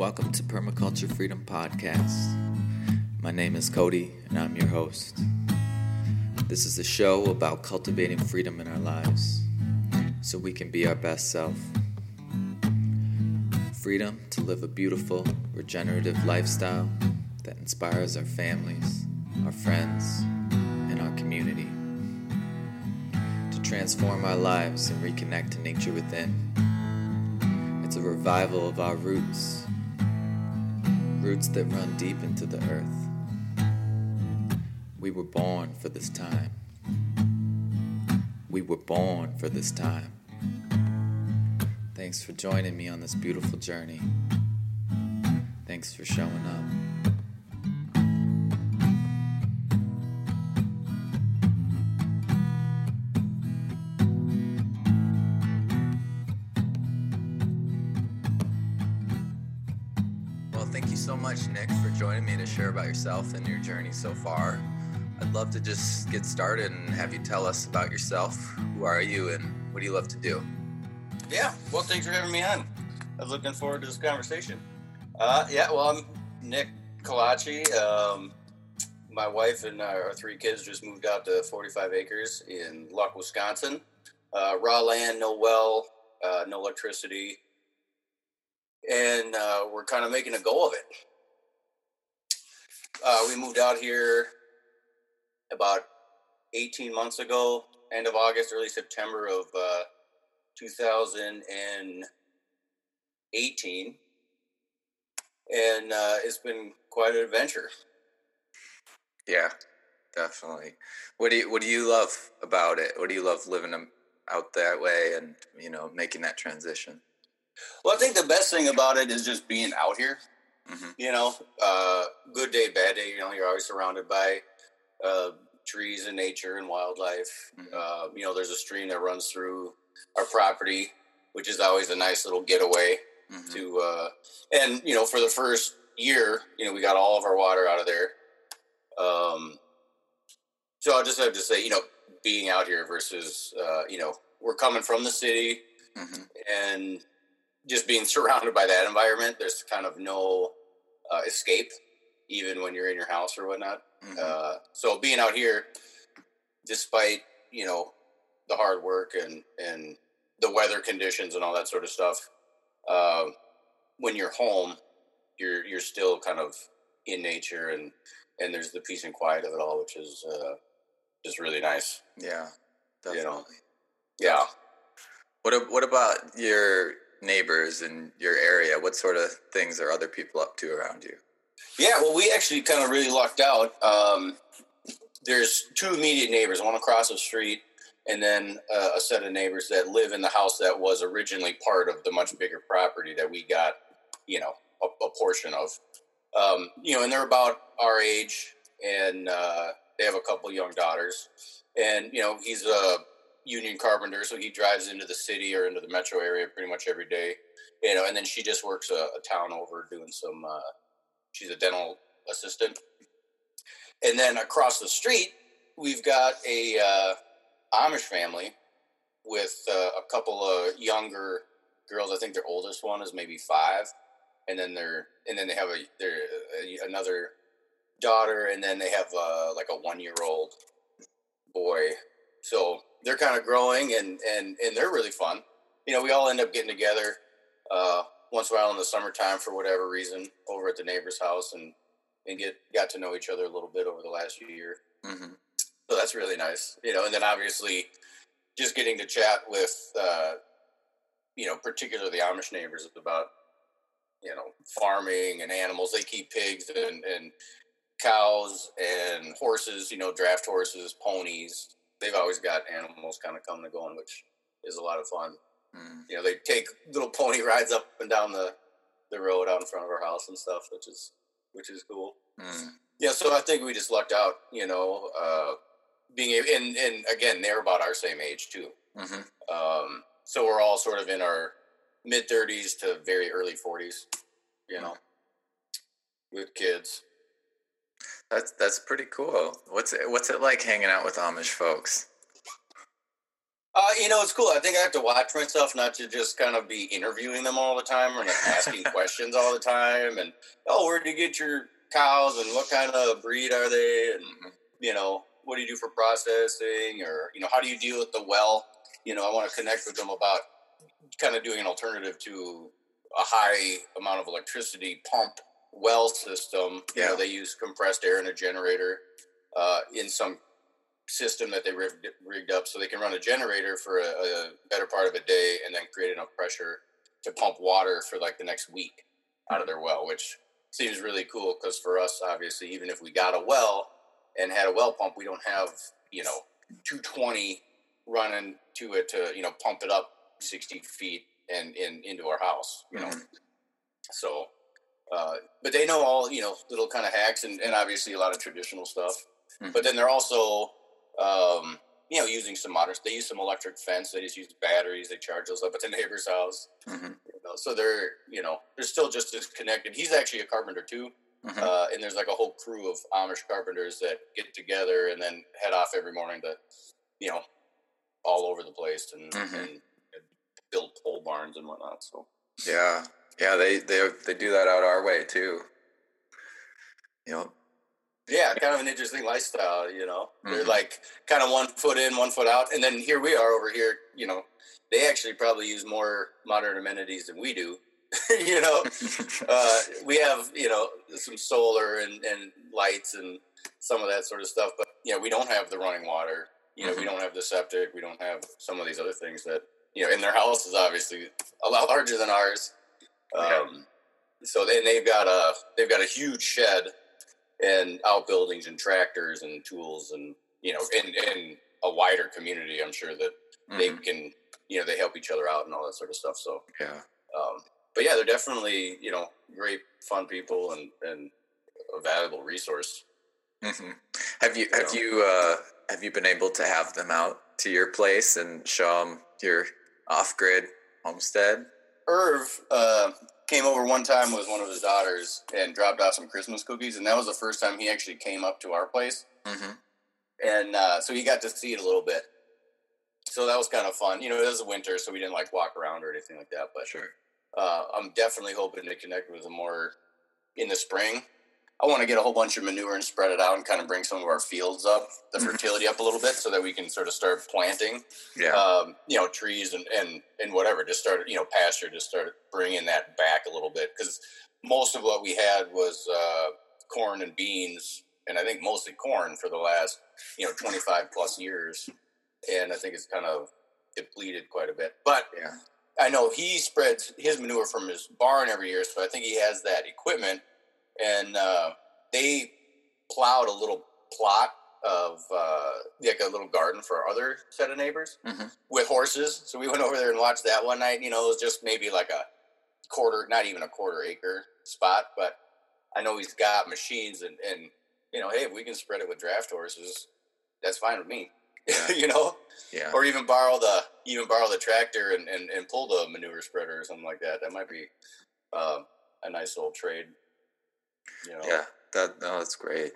Welcome to Permaculture Freedom Podcast. My name is Cody, and I'm your host. This is a show about cultivating freedom in our lives so we can be our best self. Freedom to live a beautiful, regenerative lifestyle that inspires our families, our friends, and our community. To transform our lives and reconnect to nature within. It's a revival of our roots, roots that run deep into the earth. We were born for this time. We were born for this time. Thanks for joining me on this beautiful journey. Thanks for showing up. Yourself and your journey so far. I'd love to just get started and have you tell us about yourself. Who are you and what do you love to do? Yeah, well, thanks for having me on. I was looking forward to this conversation. Uh, yeah, well, I'm Nick Kalachi. Um, my wife and our three kids just moved out to 45 acres in Luck, Wisconsin. Uh, raw land, no well, uh, no electricity, and uh, we're kind of making a go of it. Uh, we moved out here about 18 months ago, end of August, early September of uh, 2018 and uh, it's been quite an adventure Yeah, definitely. What do you What do you love about it? What do you love living out that way and you know making that transition? well i think the best thing about it is just being out here hmm you know uh, good day bad day you know you're always surrounded by uh, trees and nature and wildlife. Mhm. uh, you know there's a stream that runs through our property which is always a nice little getaway hmm to uh and you know for the first year you know we got all of our water out of there. Um so i'll just have to say you know being out here versus uh you know we're coming from the city hmm and just being surrounded by that environment there's kind of no uh, escape even when you're in your house or whatnot. Hmm uh so being out here despite you know the hard work and and the weather conditions and all that sort of stuff uh, when you're home you're you're still kind of in nature and and there's the peace and quiet of it all which is uh just really nice. Yeah, You know. yeah. What What about your neighbors in your area? What sort of things are other people up to around you? yeah well we actually kind of really lucked out um there's two immediate neighbors one across the street and then uh, a set of neighbors that live in the house that was originally part of the much bigger property that we got you know a, a portion of um, you know and they're about our age and uh, they have a couple young daughters and you know he's a union carpenter so he drives into the city or into the metro area pretty much every day you know and then she just works a, a town over doing some uh, she's a dental assistant. And then across the street we've got a uh, amish family with uh, a couple of younger girls. I think their oldest one is maybe five and then they're and then they have a they're uh, another daughter and then they have uh, like a one year old boy. So they're kind of growing and and and they're really fun. You know we all end up getting together uh, once in a while in the summertime for whatever reason over at the neighbor's house and and get got to know each other a little bit over the last year. Hmm so that's really nice you know and then obviously just getting to chat with uh, you know particularly the amish neighbors about you know farming and animals. They keep pigs and, and cows and horses you know draft horses ponies they've always got animals kind of coming and going which is a lot of fun. Hmm you know they take little pony rides up and down the the road out in front of our house and stuff which is which is cool. Hmm yeah, so I think we just lucked out, you know, uh, being able, and, and again, they're about our same age too. hmm Um, so we're all sort of in our mid 30s to very early 40s, you know, with kids. That's that's pretty cool. What's it What's it like hanging out with Amish folks? Uh, you know, it's cool. I think I have to watch myself not to just kind of be interviewing them all the time or like asking questions all the time. And oh, where do you get your cows and what kind of breed are they? And Mhm. you know, what do you do for processing? Or you know, how do you deal with the well? You know, I want to connect with them about kind of doing an alternative to a high amount of electricity pump well system. You know, they use compressed air in a generator uh, in some system that they rigged, rigged up so they can run a generator for a, a better part of a day and then create enough pressure to pump water for like the next week out of their well, which seems really cool because for us, obviously, even if we got a well and had a well pump, we don't have, you know, 220 running to it to, you know, pump it up 60 feet and in into our house, you know. Mhm. So, uh, but they know all, you know, little kind of hacks and, and obviously a lot of traditional stuff. Mhm. But then they're also, um, you know, using some modern. They use some electric fence. They just use batteries. They charge those up at the neighbor's house. Mhm. You know, so they're, you know, they're still just as connected. He's actually a carpenter too, Mhm. uh, and there's like a whole crew of Amish carpenters that get together and then head off every morning to, you know, all over the place and, Mhm. and, and build pole barns and whatnot. So Yeah, yeah, they they they do that out our way too. You know, Yeah, kind of an interesting lifestyle, you know. They're Mhm. like kind of one foot in, one foot out, and then here we are over here. You know, they actually probably use more modern amenities than we do. you know, uh, we have you know some solar and, and lights and some of that sort of stuff, but you know we don't have the running water. You know, we Mhm. don't have the septic. We don't have some of these other things that you know. And their house is obviously a lot larger than ours. Um, so then they've got a they've got a huge shed and outbuildings and tractors and tools and you know in in a wider community. I'm sure that they Mhm. can you know they help each other out and all that sort of stuff. So yeah, um, but yeah, they're definitely you know great, fun people and and a valuable resource. hmm Have you have you uh, have you been able to have them out to your place and show them your off grid homestead? Irv uh, came over one time with one of his daughters and dropped off some Christmas cookies, and that was the first time he actually came up to our place, Mm-hmm. and uh, so he got to see it a little bit. So that was kind of fun. You know, it was winter, so we didn't like walk around or anything like that. But Sure. uh, I'm definitely hoping to connect with him more in the spring. I want to get a whole bunch of manure and spread it out and kind of bring some of our fields up, the Mhm. fertility up a little bit, so that we can sort of start planting Yeah. um, you know, trees and, and, and whatever, just started, you know, pasture, just started bringing that back a little bit. Cause most of what we had was, uh, corn and beans. And I think mostly corn for the last, you know, 25 plus years. And I think it's kind of depleted quite a bit, but yeah. I know he spreads his manure from his barn every year. So I think he has that equipment and, uh, they plowed a little plot of, uh, like a little garden for our other set of neighbors hmm with horses. So we went over there and watched that one night. You know, it was just maybe like a quarter, not even a quarter acre spot, but I know he's got machines and, and you know, hey, if we can spread it with draft horses, that's fine with me. Yeah. you know, Yeah. or even borrow the even borrow the tractor and, and, and pull the manure spreader or something like that. That might be um, a nice little trade. You know, Yeah, that no, that's great.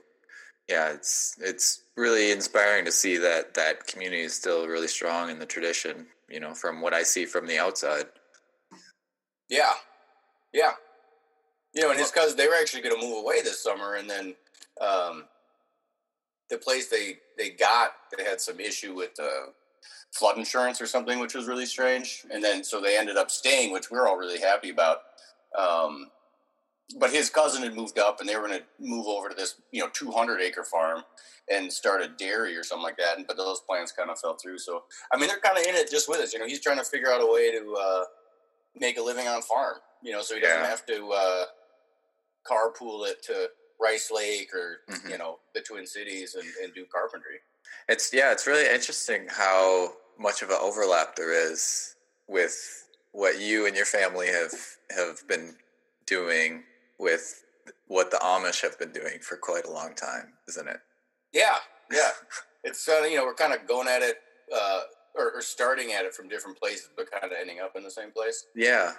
Yeah, it's it's really inspiring to see that that community is still really strong in the tradition. You know, from what I see from the outside. Yeah, yeah. You know, and it's because they were actually going to move away this summer, and then um, the place they they got they had some issue with uh, flood insurance or something, which was really strange. And then so they ended up staying, which we're all really happy about. Um, but his cousin had moved up, and they were going to move over to this you know 200 acre farm and start a dairy or something like that. And but those plans kind of fell through. So I mean, they're kind of in it just with us. You know, he's trying to figure out a way to. Uh, make a living on farm, you know, so he doesn't Yeah. have to uh, carpool it to Rice Lake or Mhm. you know the Twin Cities and, and do carpentry. It's yeah, it's really interesting how much of an overlap there is with what you and your family have have been doing with what the Amish have been doing for quite a long time, isn't it? Yeah, yeah, it's uh, you know we're kind of going at it uh, or, or starting at it from different places, but kind of ending up in the same place. Yeah,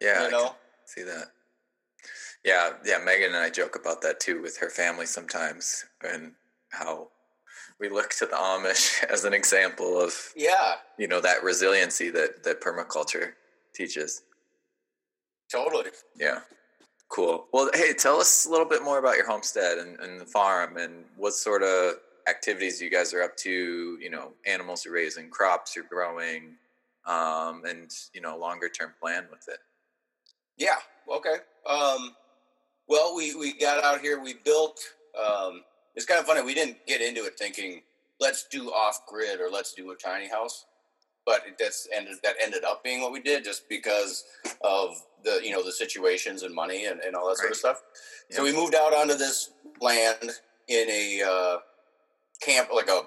yeah. I you know, see that. Yeah, yeah. Megan and I joke about that too with her family sometimes, and how we look to the Amish as an example of yeah, you know that resiliency that that permaculture teaches. totally. Yeah. Cool. Well, hey, tell us a little bit more about your homestead and, and the farm and what sort of activities you guys are up to, you know, animals you're raising, crops you're growing, um, and, you know, longer term plan with it. Yeah. Okay. Um, well, we, we got out here. We built. Um, it's kind of funny. We didn't get into it thinking let's do off grid or let's do a tiny house, but it, that's ended that ended up being what we did just because of the you know the situations and money and, and all that sort of stuff. So we moved out onto this land in a uh, camp, like a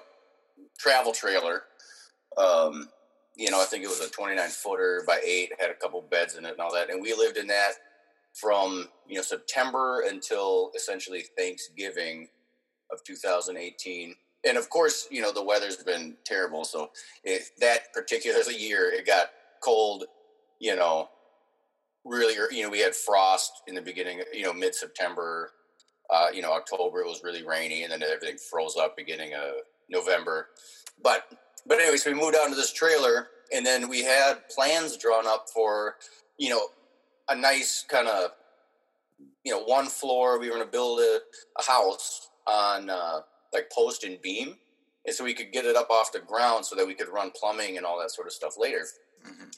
travel trailer. Um, you know, I think it was a 29 footer by eight, had a couple beds in it and all that. And we lived in that from, you know, September until essentially Thanksgiving of 2018. And of course, you know, the weather's been terrible. So that particular year, it got cold, you know, really, you know, we had frost in the beginning, you know, mid September, uh, you know, October, it was really rainy and then everything froze up beginning of November. But but anyways, we moved out into this trailer, and then we had plans drawn up for, you know, a nice kind of, you know, one floor. We were going to build a, a house on uh, like post and beam, and so we could get it up off the ground so that we could run plumbing and all that sort of stuff later. Mhm.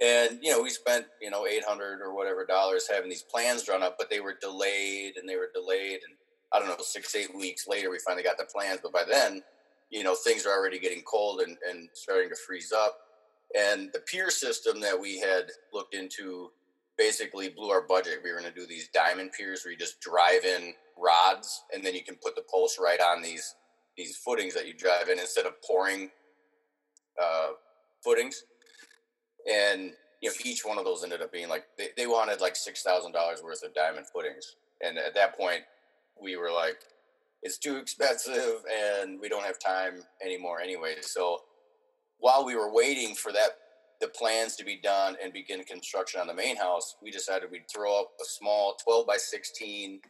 And you know, we spent you know eight hundred or whatever dollars having these plans drawn up, but they were delayed and they were delayed, and I don't know, six eight weeks later, we finally got the plans. But by then, you know, things are already getting cold and, and starting to freeze up. And the pier system that we had looked into basically blew our budget. We were going to do these diamond piers where you just drive in rods and then you can put the posts right on these these footings that you drive in instead of pouring uh, footings. And you know, each one of those ended up being like they, they wanted like six thousand dollars worth of diamond footings. And at that point, we were like, it's too expensive and we don't have time anymore anyway. So while we were waiting for that the plans to be done and begin construction on the main house, we decided we'd throw up a small 12 by 16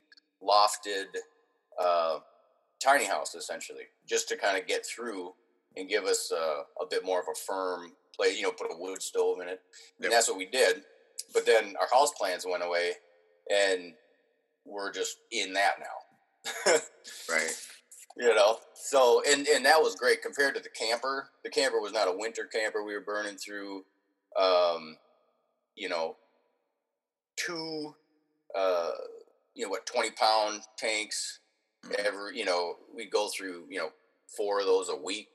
lofted uh, tiny house essentially, just to kind of get through and give us uh, a bit more of a firm place, you know, put a wood stove in it. Yep. And that's what we did. But then our house plans went away and we're just in that now. Right. You know so and and that was great compared to the camper the camper was not a winter camper we were burning through um you know two uh you know what 20 pound tanks Mhm. every you know we go through you know four of those a week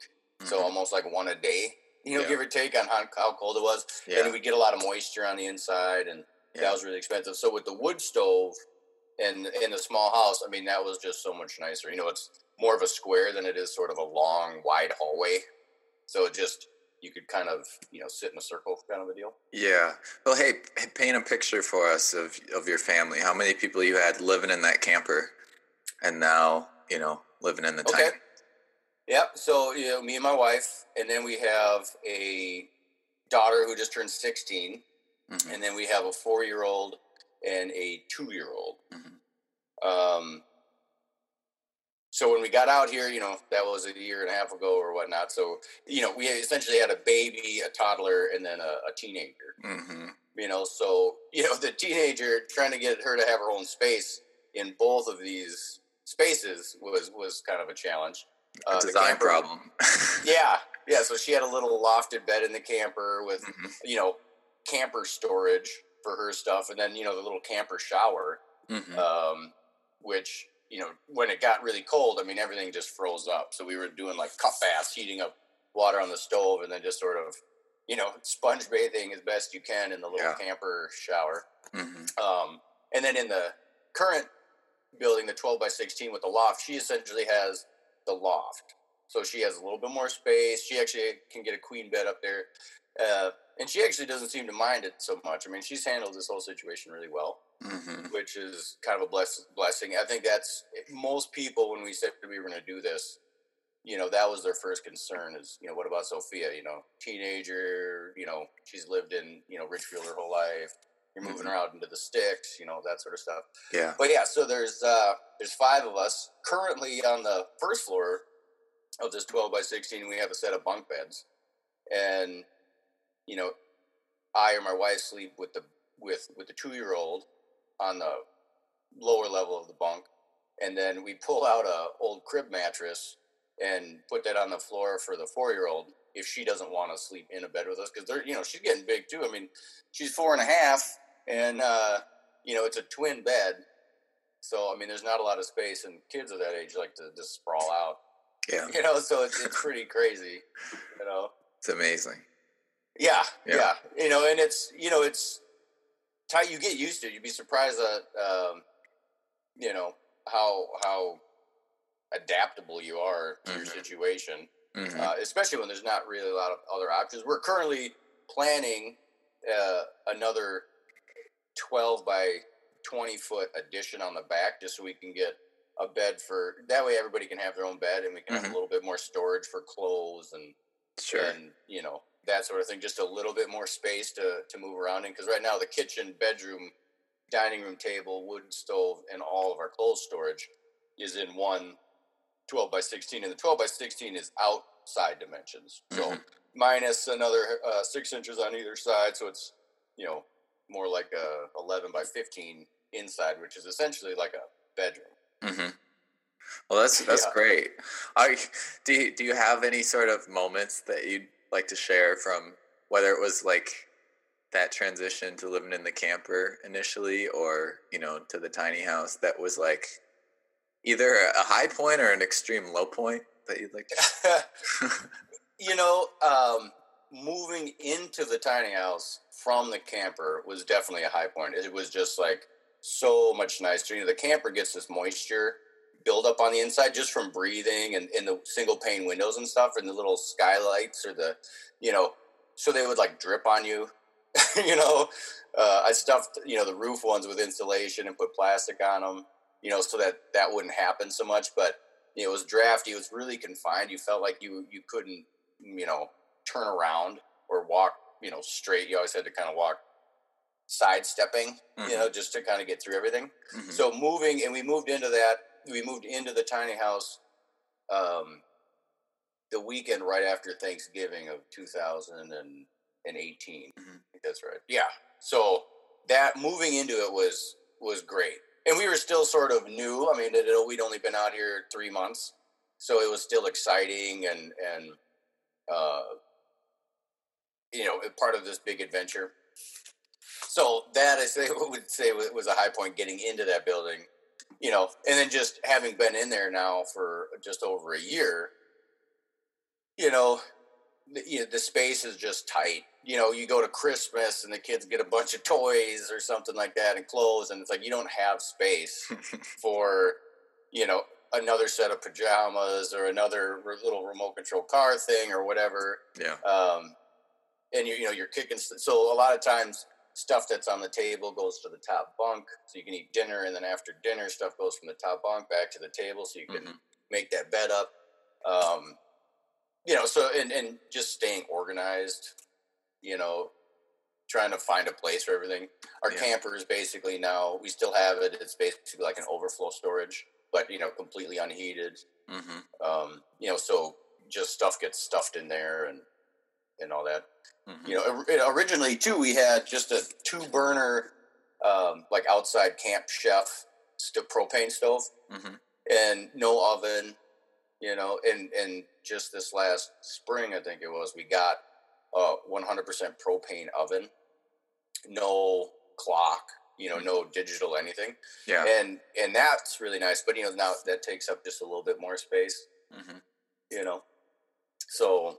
so Mhm. almost like one a day you know Yeah. give or take on how, how cold it was yeah. and we get a lot of moisture on the inside and yeah. that was really expensive. So with the wood stove and in the small house, I mean that was just so much nicer. You know, it's more of a square than it is sort of a long, wide hallway. So it just you could kind of you know sit in a circle kind of a deal. Yeah. Well, hey, paint a picture for us of of your family. How many people you had living in that camper, and now you know living in the Okay. tiny. Yep. So you know, me and my wife, and then we have a daughter who just turned sixteen, Mhm. and then we have a four-year-old and a two-year-old. Mhm. Um, so when we got out here, you know, that was a year and a half ago or whatnot. So you know, we essentially had a baby, a toddler, and then a, a teenager. Mhm. You know, so you know, the teenager trying to get her to have her own space in both of these spaces was was kind of a challenge. Uh, the design camper- problem. Yeah, yeah. So she had a little lofted bed in the camper with Mhm. you know camper storage for her stuff, and then you know the little camper shower, Mhm. um, which you know when it got really cold, I mean everything just froze up. So we were doing like cup baths, heating up water on the stove, and then just sort of you know sponge bathing as best you can in the little Yeah. camper shower. Mhm. Um, and then in the current building, the 12 by 16 with the loft, she essentially has the loft. So she has a little bit more space. She actually can get a queen bed up there. Uh, and she actually doesn't seem to mind it so much. I mean, she's handled this whole situation really well, Mhm. which is kind of a bless, blessing. I think that's most people, when we said we were going to do this, you know, that was their first concern is, you know, what about Sophia? You know, teenager, you know, she's lived in, you know, Ridgefield her whole life. You're moving Mhm. her out into the sticks, you know, that sort of stuff. Yeah. But yeah, so there's uh there's five of us currently on the first floor. of this 12 by 16. We have a set of bunk beds, and you know, I or my wife sleep with the with with the two year old on the lower level of the bunk, and then we pull out a old crib mattress and put that on the floor for the four year old if she doesn't want to sleep in a bed with us because they're you know she's getting big too. I mean, she's four and a half, and uh, you know it's a twin bed, so I mean there's not a lot of space, and kids of that age like to just sprawl out. Yeah, you know, so it's it's pretty crazy. You know, it's amazing. Yeah, yeah, yeah, you know, and it's you know it's tight. You get used to it. You'd be surprised that um, you know how how adaptable you are to mm-hmm. your situation, mm-hmm. uh, especially when there's not really a lot of other options. We're currently planning uh, another 12 by 20 foot addition on the back just so we can get a bed for that way everybody can have their own bed and we can mm-hmm. have a mm-hmm. little bit more storage for clothes and sure. and you know that sort of thing just a little bit more space to to move around in because right now the kitchen bedroom dining room table wood stove and all of our clothes storage is in one 12 by 16 and the 12 by 16 is outside dimensions so mm-hmm. minus another uh, six inches on either side so it's you know more like a 11 by 15 inside which is essentially like a bedroom mm-hmm. well that's that's yeah. great Are, do, you, do you have any sort of moments that you'd like to share from whether it was like that transition to living in the camper initially or you know to the tiny house that was like either a high point or an extreme low point that you'd like to you know um, moving into the tiny house from the camper was definitely a high point. It was just like so much nicer. You know the camper gets this moisture build up on the inside just from breathing and in the single pane windows and stuff and the little skylights or the you know so they would like drip on you you know uh, i stuffed you know the roof ones with insulation and put plastic on them you know, so that that wouldn't happen so much. But you know, it was drafty. It was really confined. You felt like you you couldn't, you know, turn around or walk, you know, straight. You always had to kind of walk sidestepping, mm-hmm. you know, just to kind of get through everything. Mm-hmm. So moving, and we moved into that. We moved into the tiny house um, the weekend right after Thanksgiving of 2018. Mm-hmm. that's right. Yeah. So that moving into it was was great and we were still sort of new. I mean, it, we'd only been out here three months, so it was still exciting and and uh, you know part of this big adventure. So that I say would say was a high point getting into that building, you know, and then just having been in there now for just over a year, you know, you know, the space is just tight. You know, you go to Christmas and the kids get a bunch of toys or something like that and clothes, and it's like you don't have space for, you know, another set of pajamas or another little remote control car thing or whatever. Yeah. Um, and you, you know, you're kicking. So a lot of times, stuff that's on the table goes to the top bunk, so you can eat dinner, and then after dinner, stuff goes from the top bunk back to the table, so you can mm-hmm. make that bed up. Um, you know, so and and just staying organized, you know, trying to find a place for everything. Our yeah. campers basically now we still have it. It's basically like an overflow storage, but you know, completely unheated. Mm-hmm. Um, you know, so just stuff gets stuffed in there and and all that. Mm-hmm. You know, originally too, we had just a two burner, um, like outside camp chef st- propane stove, mm-hmm. and no oven, you know, and and just this last spring, I think it was, we got a 100% propane oven, no clock, you know, no digital anything. Yeah, and and that's really nice. But you know, now that takes up just a little bit more space. Mm-hmm. You know, so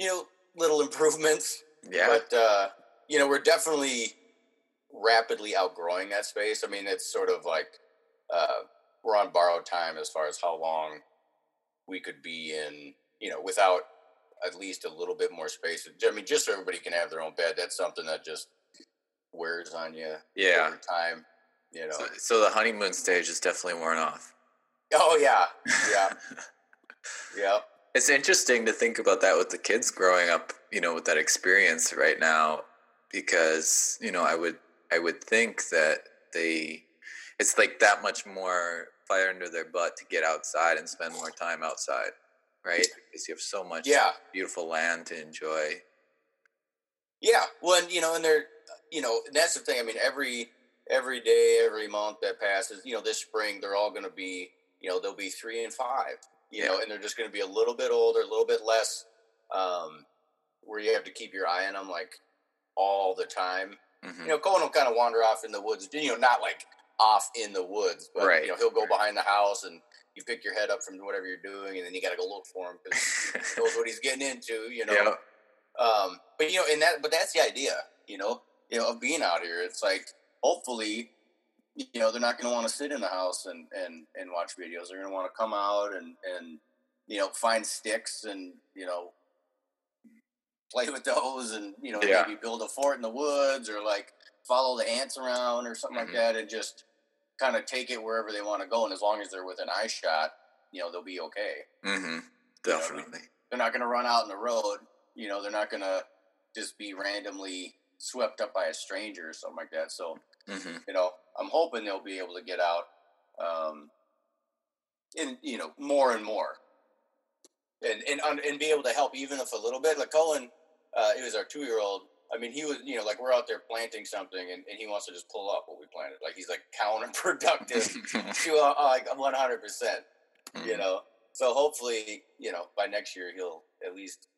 you know, little improvements. Yeah, but uh, you know, we're definitely rapidly outgrowing that space. I mean, it's sort of like. Uh, we're on borrowed time as far as how long we could be in, you know, without at least a little bit more space. I mean, just so everybody can have their own bed. That's something that just wears on you. Yeah. Over time, you know. So, so the honeymoon stage is definitely worn off. Oh yeah, yeah, yeah. It's interesting to think about that with the kids growing up, you know, with that experience right now, because you know, I would I would think that they it's like that much more fire under their butt to get outside and spend more time outside, right? Because you have so much Yeah. beautiful land to enjoy. Yeah, well, and, you know, and they're, you know, that's the thing. I mean, every every day, every month that passes, you know, this spring they're all going to be, you know, they'll be three and five, you know, and they're just going to be a little bit older, a little bit less, um, where you have to keep your eye on them like all the time. hmm You know, Cohen will kind of wander off in the woods, you know, not like off in the woods, but Right. you know, he'll go behind the house and you pick your head up from whatever you're doing, and then you got to go look for him because he knows what he's getting into, you know. yeah. Um, but you know, and that, but that's the idea, you know, you know, of being out here. It's like, hopefully, you know, they're not going to want to sit in the house and, and, and watch videos. They're going to want to come out and, and, you know, find sticks and, you know, play with those and, you know, Yeah. maybe build a fort in the woods or like follow the ants around or something Mhm. like that and just kind of take it wherever they want to go. And as long as they're within eye shot, you know, they'll be okay hmm Definitely. they're not going to run out in the road. You know, they're not going to just be randomly swept up by a stranger or something like that. So, hmm you know, I'm hoping they'll be able to get out, um, and you know, more and more, and and and be able to help even if a little bit. Like Colin, uh, he was our two year old. I mean, he was, you know, like we're out there planting something, and, and he wants to just pull up what we planted. Like he's like counterproductive to uh, like 100. percent you know so hopefully you know by next year he'll at least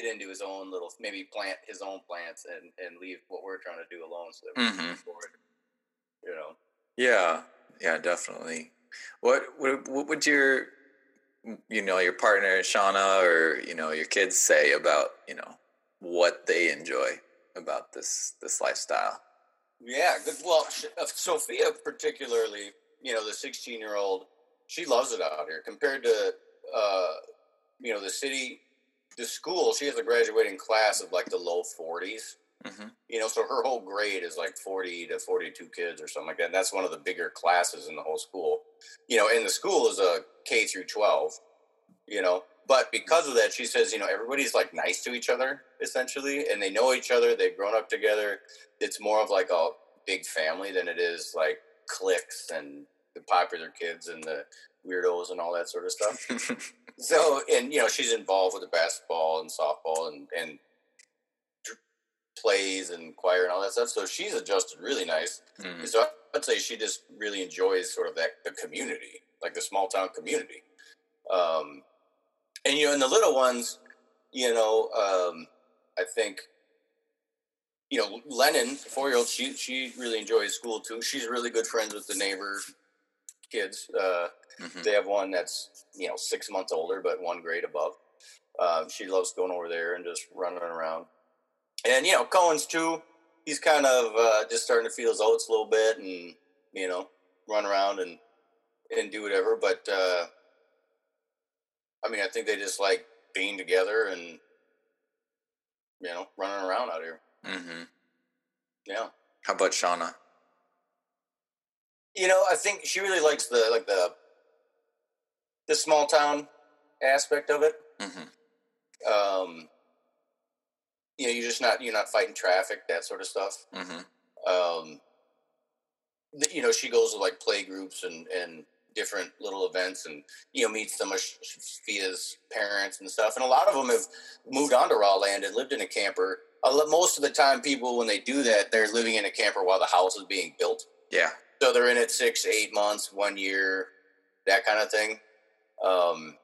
get into his own little maybe plant his own plants and and leave what we're trying to do alone so that we can Mhm. forward you know Yeah, yeah, definitely. What what what would your you know your partner Shauna or you know your kids say about you know what they enjoy about this this lifestyle? yeah good well uh, sophia particularly you know the 16 year old she loves it out here compared to uh you know the city the school she has a graduating class of like the low 40s hmm you know, so her whole grade is like 40 to 42 kids or something like that. And that's one of the bigger classes in the whole school. You know, and the school is a K through 12, you know, but because of that, she says, you know, everybody's like nice to each other essentially, and they know each other. They've grown up together. It's more of like a big family than it is like cliques and the popular kids and the weirdos and all that sort of stuff. So, and you know, she's involved with the basketball and softball and and tr- plays and choir and all that stuff. So she's adjusted really nice. Mhm. So I'd say she just really enjoys sort of that the community, like the small town community. Um, and you know, and the little ones, you know, um, I think, you know, Lennon, four year old, she she really enjoys school too. She's really good friends with the neighbor kids. Uh, Mhm. they have one that's you know six months older, but one grade above. Um, she loves going over there and just running around. And you know, Cohen's too. He's kind of uh, just starting to feel his oats a little bit, and you know, run around and and do whatever. But uh, I mean, I think they just like being together and you know, running around out here. hmm Yeah. How about Shauna? You know, I think she really likes the like the the small town aspect of it. hmm Um, you know, you're just not you're not fighting traffic, that sort of stuff. hmm Um, you know, she goes to like play groups and and different little events, and you know, meets some of Sophia's parents and stuff. And a lot of them have moved on to raw land and lived in a camper. Most of the time, people when they do that, they're living in a camper while the house is being built. Yeah. So they're in it six, eight months, one year, that kind of thing. Um,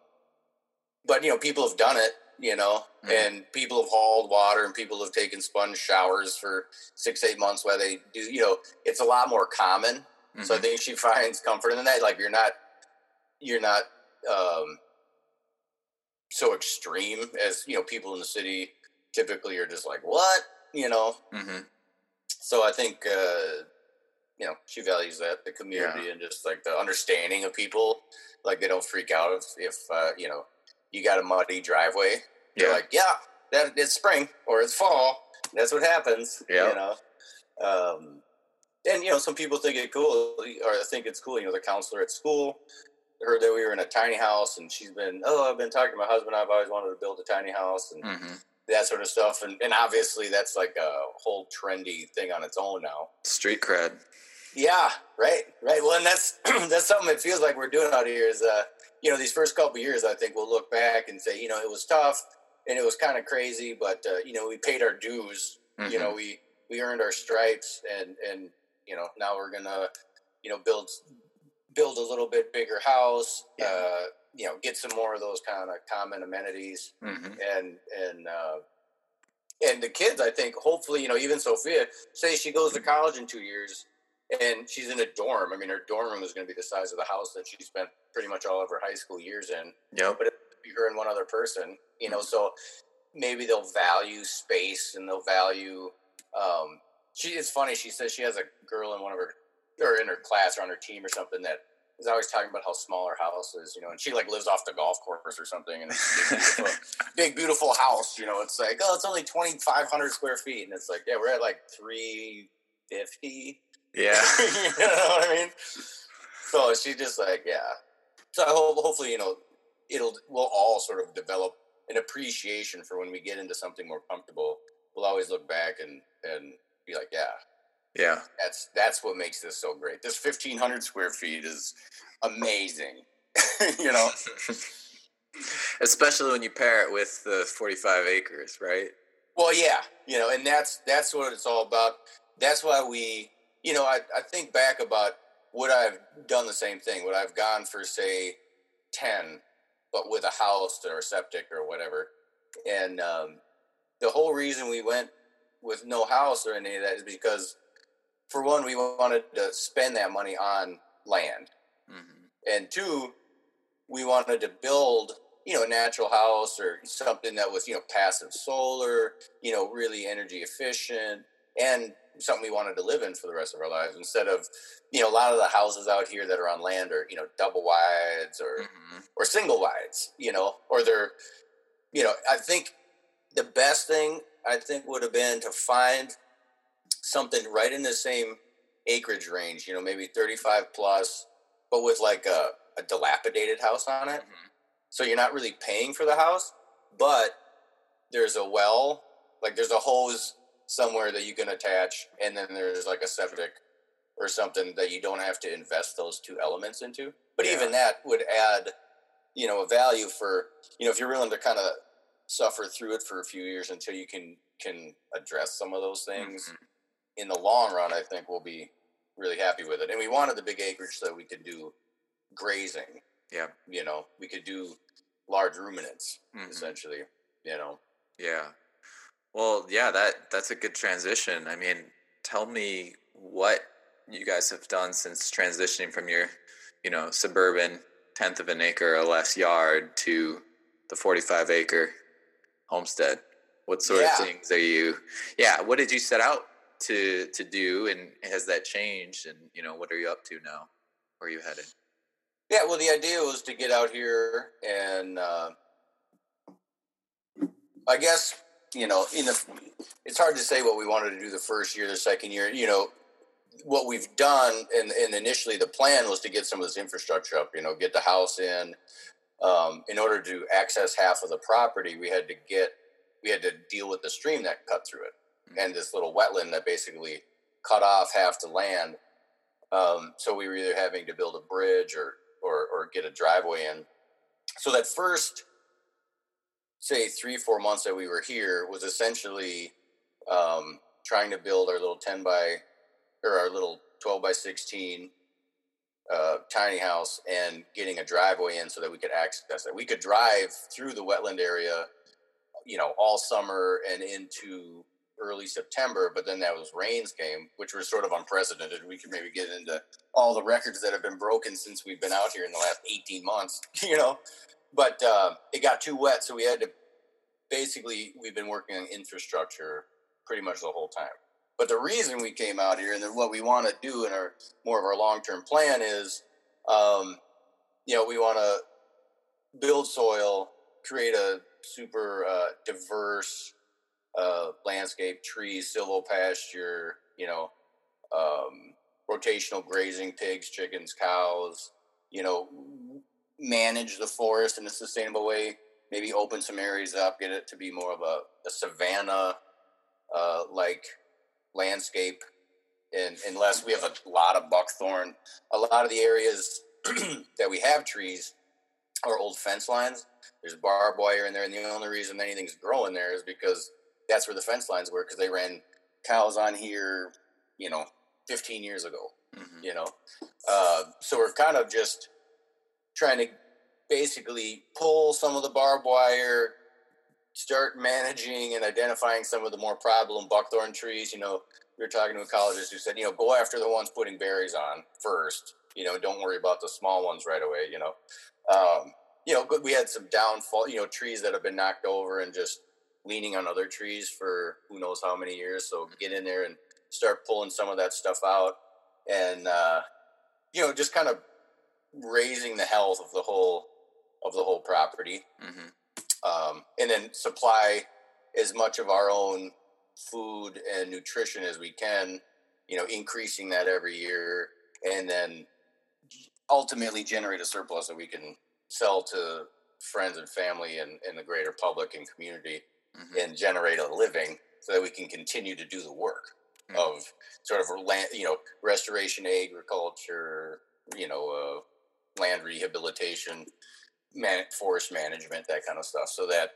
but you know, people have done it, you know, Mhm. and people have hauled water and people have taken sponge showers for six, eight months while they do, you know, it's a lot more common. So I Mhm. think she finds comfort in that. Like you're not, you're not, um, so extreme as, you know, people in the city typically are just like, what, you know? Mhm. So I think, uh, you know, she values that the community and just like the understanding of people. Like they don't freak out if, if uh, you know, you got a muddy driveway. They're like, yeah, that it's spring or it's fall. That's what happens. Yeah. You know, um, and you know, some people think it cool or think it's cool. You know, the counselor at school heard that we were in a tiny house, and she's been, oh, I've been talking to my husband. I've always wanted to build a tiny house, and hmm that sort of stuff. And, and obviously, that's like a whole trendy thing on its own now. Street cred. Yeah, right, right. Well, and that's that's something it feels like we're doing out here is, uh, you know, these first couple years, I think we'll look back and say, you know, it was tough and it was kind of crazy, but uh, you know, we paid our dues. Mm-hmm. You know, we we earned our stripes, and and you know, now we're gonna, you know, build build a little bit bigger house. Yeah. Uh, you know, get some more of those kind of common amenities, mm-hmm. and and uh, and the kids, I think, hopefully, you know, even Sophia, say she goes to college in two years and she's in a dorm. I mean, her dorm room is going to be the size of the house that she spent pretty much all of her high school years in. Yeah. But it'll be her and one other person, you know, mm-hmm. so maybe they'll value space and they'll value, um, she, it's funny. She says she has a girl in one of her, or in her class or on her team or something that is always talking about how small her house is, you know, and she like lives off the golf course or something, and it's big big, beautiful house, you know. It's like, oh, it's only twenty five hundred square feet, and it's like, yeah, we're at like three fifty. Yeah, you know what I mean. So she just like, yeah. So I hope, hopefully, you know, it'll we'll all sort of develop an appreciation for when we get into something more comfortable. We'll always look back and and be like, yeah, yeah. That's that's what makes this so great. This 1500 square feet is amazing. you know. Especially when you pair it with the 45 acres, right? Well, yeah, you know, and that's that's what it's all about. That's why we, you know, I, I think back about would I've done the same thing? Would I've gone for say 10, but with a house or a septic or whatever? And um, the whole reason we went with no house or any of that is because for one, we wanted to spend that money on land, mm-hmm. and two, we wanted to build you know a natural house or something that was you know passive solar, you know really energy efficient, and something we wanted to live in for the rest of our lives instead of you know a lot of the houses out here that are on land are you know double wides or mm-hmm. or single wides you know or they're you know i think the best thing i think would have been to find something right in the same acreage range, you know, maybe 35 plus, but with like a, a dilapidated house on it. Mm-hmm. So you're not really paying for the house, but there's a well, like there's a hose somewhere that you can attach, and then there's like a septic or something that you don't have to invest those two elements into. But yeah. even that would add, you know, a value for, you know, if you're willing to kind of suffer through it for a few years until you can can address some of those things. Mm-hmm in the long run, I think we'll be really happy with it. And we wanted the big acreage so we could do grazing. Yeah. You know, we could do large ruminants mm-hmm. essentially, you know. Yeah. Well, yeah, that that's a good transition. I mean, tell me what you guys have done since transitioning from your, you know, suburban tenth of an acre or less yard to the 45 acre homestead. What sort yeah. of things are you? Yeah, what did you set out to to do and has that changed and you know what are you up to now where are you headed yeah well the idea was to get out here and uh, i guess you know in the it's hard to say what we wanted to do the first year the second year you know what we've done and, and initially the plan was to get some of this infrastructure up you know get the house in um, in order to access half of the property we had to get we had to deal with the stream that cut through it and this little wetland that basically cut off half the land. Um, so we were either having to build a bridge or, or, or get a driveway in. So that first, say, three four months that we were here was essentially um, trying to build our little ten by or our little twelve by sixteen uh, tiny house and getting a driveway in so that we could access it. We could drive through the wetland area, you know, all summer and into early September, but then that was rains came, which was sort of unprecedented. We could maybe get into all the records that have been broken since we've been out here in the last 18 months, you know. But uh, it got too wet, so we had to basically we've been working on infrastructure pretty much the whole time. But the reason we came out here and what we want to do in our more of our long term plan is, um, you know, we want to build soil, create a super uh, diverse uh, landscape, trees, silvopasture, you know, um, rotational grazing, pigs, chickens, cows, you know, manage the forest in a sustainable way, maybe open some areas up, get it to be more of a, a savanna uh, like landscape. and unless we have a lot of buckthorn, a lot of the areas that we have trees are old fence lines. There's barbed wire in there, and the only reason anything's growing there is because that's where the fence lines were because they ran cows on here, you know, 15 years ago. Mhm. You know, uh, so we're kind of just trying to basically pull some of the barbed wire, start managing and identifying some of the more problem buckthorn trees. You know, we were talking to ecologists who said, you know, go after the ones putting berries on first. You know, don't worry about the small ones right away. You know, um, you know, we had some downfall. You know, trees that have been knocked over and just leaning on other trees for who knows how many years. So get in there and start pulling some of that stuff out, and uh, you know, just kind of raising the health of the whole of the whole property Mhm. um, and then supply as much of our own food and nutrition as we can you know increasing that every year and then ultimately generate a surplus that we can sell to friends and family and, and the greater public and community Mhm. and generate a living so that we can continue to do the work Mm. of sort of land, you know, restoration agriculture, you know, uh, land rehabilitation, man, forest management, that kind of stuff. So that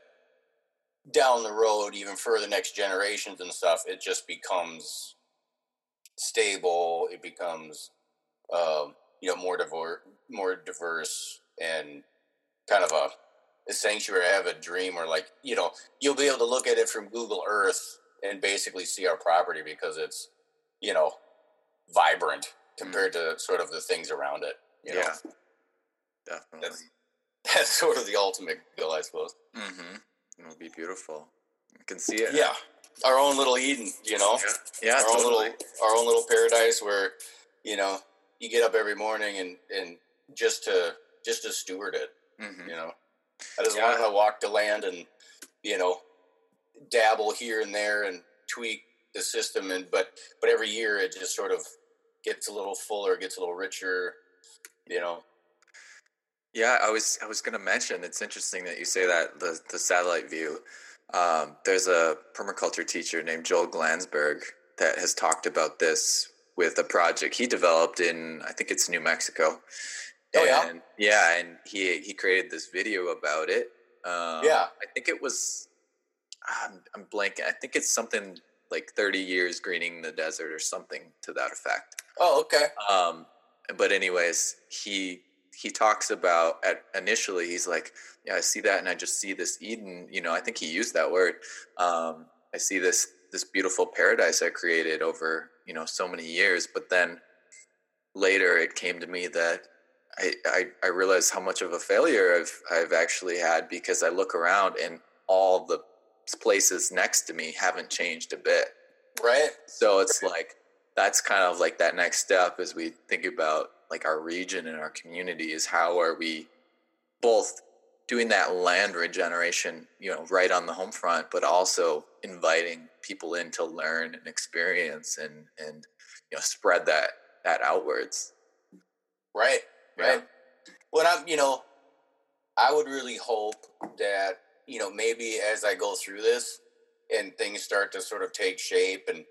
down the road, even for the next generations and stuff, it just becomes stable. It becomes, um, you know, more diverse, more diverse, and kind of a, a sanctuary. I have a dream where, like, you know, you'll be able to look at it from Google Earth and basically see our property because it's, you know, vibrant compared to sort of the things around it. You know? Yeah, definitely. That's, that's sort of the ultimate goal, I suppose. Mm-hmm. It'll be beautiful. You can see it. Yeah, our own little Eden, you know, Yeah, our own little our own little paradise where, you know, you get up every morning and and just to just to steward it. Mhm. You know, I just Yeah. want to walk the land and you know dabble here and there and tweak the system and but but every year it just sort of gets a little fuller, gets a little richer. You know, Yeah, I was I was going to mention. It's interesting that you say that the the satellite view. Um, there's a permaculture teacher named Joel Glanzberg that has talked about this with a project he developed in I think it's New Mexico. Oh, yeah? And, yeah, and he he created this video about it. Um, Yeah. I think it was. I'm, I'm blanking. I think it's something like 30 years greening the desert or something to that effect. oh okay, Um, but anyways, he he talks about at initially he's like, yeah, I see that, and I just see this Eden. You know, I think he used that word. Um, I see this this beautiful paradise I created over you know so many years. But then later, it came to me that. I, I, I realized how much of a failure I've I've actually had because I look around and all the places next to me haven't changed a bit. right, So it's like that's kind of like that next step as we think about like our region and our community is how are we both doing that land regeneration, you know, right on the home front, but also inviting people in to learn and experience and and you know spread that that outwards. right, Yeah. right. What I'm, you know, I would really hope that you know maybe as I go through this and things start to sort of take shape and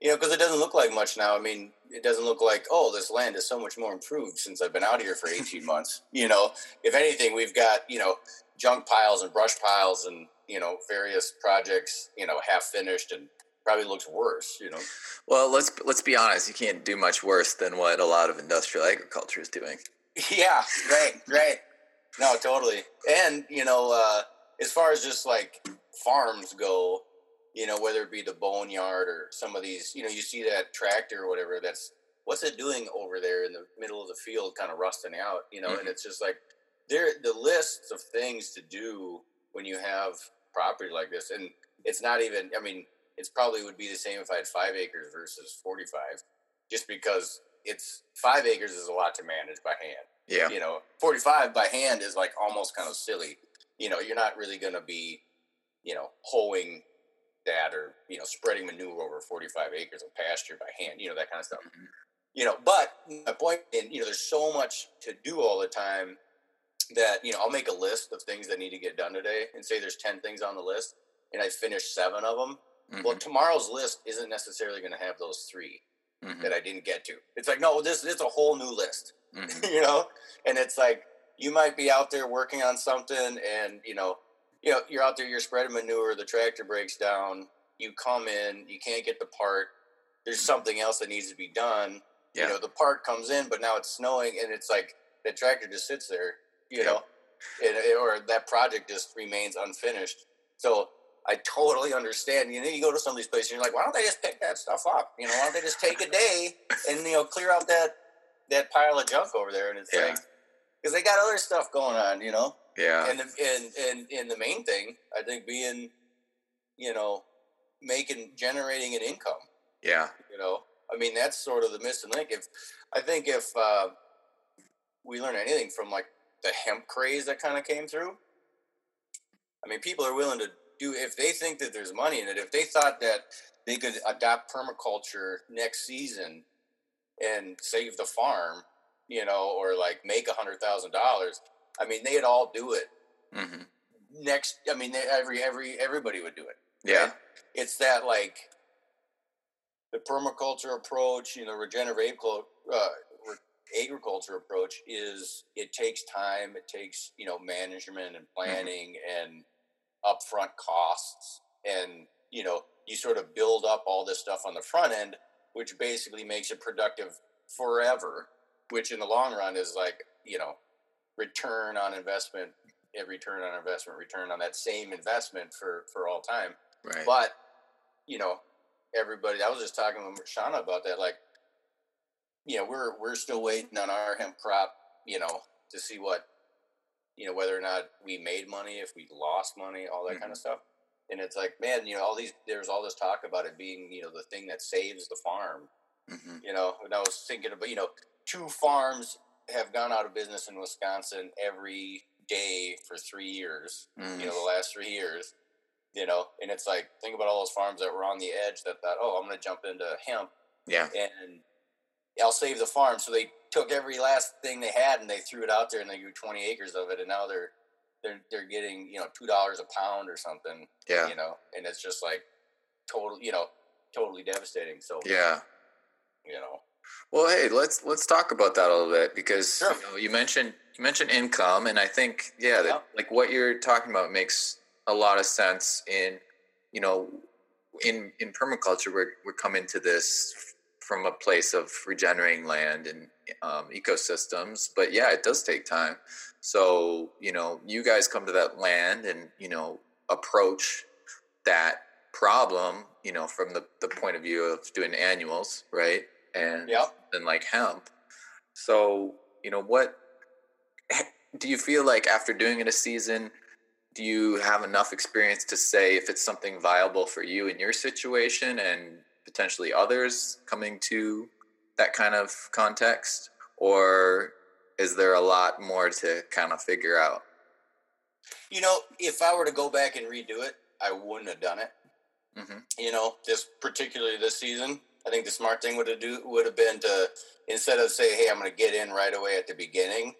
you know because it doesn't look like much now. I mean, it doesn't look like oh this land is so much more improved since I've been out here for eighteen months. You know, if anything, we've got you know junk piles and brush piles and you know various projects you know half finished and probably looks worse. You know. Well, let's let's be honest, you can't do much worse than what a lot of industrial agriculture is doing. Yeah, right, right. No, totally. And, you know, uh, as far as just like farms go, you know, whether it be the boneyard or some of these, you know, you see that tractor or whatever that's what's it doing over there in the middle of the field kind of rusting out, you know, and mm-hmm. it's just like there the lists of things to do when you have property like this and it's not even I mean, it's probably would be the same if I had 5 acres versus 45 just because it's 5 acres is a lot to manage by hand Yeah. you know 45 by hand is like almost kind of silly you know you're not really going to be you know hoeing that or you know spreading manure over 45 acres of pasture by hand you know that kind of stuff Mhm. you know but my point and you know there's so much to do all the time that you know i'll make a list of things that need to get done today and say there's 10 things on the list and i finish seven of them well Mhm. tomorrow's list isn't necessarily going to have those 3 mm-hmm. that I didn't get to. It's like, no, this it's a whole new list, Mhm. you know. And it's like you might be out there working on something, and you know, you know, you're out there, you're spreading manure, the tractor breaks down, you come in, you can't get the part. There's something else that needs to be done. Yeah. You know, the part comes in, but now it's snowing, and it's like the tractor just sits there, you Yeah. know, and, eh, or that project just remains unfinished. So I totally understand. You know, you go to some of these places, and you're like, why don't they just pick that stuff up? You know, why don't they just take a day and you know clear out that that pile of junk over there? And it's Yeah. like because they got other stuff going on, you know. Yeah. And the, and and and the main thing, I think, being, you know, making generating an income. Yeah. You know, I mean, that's sort of the missing link. If I think if uh, we learn anything from like the hemp craze that kind of came through, I mean, people are willing to do if they think that there's money in it. If they thought that they could adopt permaculture next season and save the farm, you know, or like make a hundred thousand dollars, I mean, they'd all do it hmm next. I mean, they- every every everybody would do it Yeah. it's that like the permaculture approach, you know, regenerative uh, agriculture approach is it takes time, it takes you know management and planning and upfront costs, and you know you sort of build up all this stuff on the front end, which basically makes it productive forever. Which in the long run is like you know return on investment, a return on investment, return on that same investment for for all time. Right. But you know, everybody. I was just talking with Shauna about that. Like, you know, we're we're still waiting on our hemp crop. You know, to see what, you know, whether or not we made money, if we lost money, all that kind of stuff. And it's like, man, you know, all these there's all this talk about it being, you know, the thing that saves the farm. hmm You know, and I was thinking about, you know, two farms have gone out of business in Wisconsin every day for three years mm you know, the last three years, you know, and it's like, think about all those farms that were on the edge that thought, oh, I'm going to jump into hemp Yeah. and I'll save the farm. So they took every last thing they had and they threw it out there and they grew 20 acres of it. And now they're, they're, they're getting, you know, $2 a pound or something, Yeah. you know, and it's just like total, you know, totally devastating. So, Yeah. you know, Well, hey, let's let's talk about that a little bit because Sure. you, know, you mentioned you mentioned income, and I think yeah, that, Yeah. like what you're talking about makes a lot of sense. In you know, in in permaculture, we're we're coming to this from a place of regenerating land and um, ecosystems, but yeah, it does take time. So you know, you guys come to that land and you know approach that problem, you know, from the the point of view of doing annuals, right? And Yep. than like hemp. So, you know, what do you feel like after doing it a season? Do you have enough experience to say if it's something viable for you in your situation and potentially others coming to that kind of context? Or is there a lot more to kind of figure out? you know, if I were to go back and redo it, I wouldn't have done it. hmm you know, this particularly this season. I think the smart thing would have do would have been to instead of say, "Hey, I'm going to get in right away at the beginning,"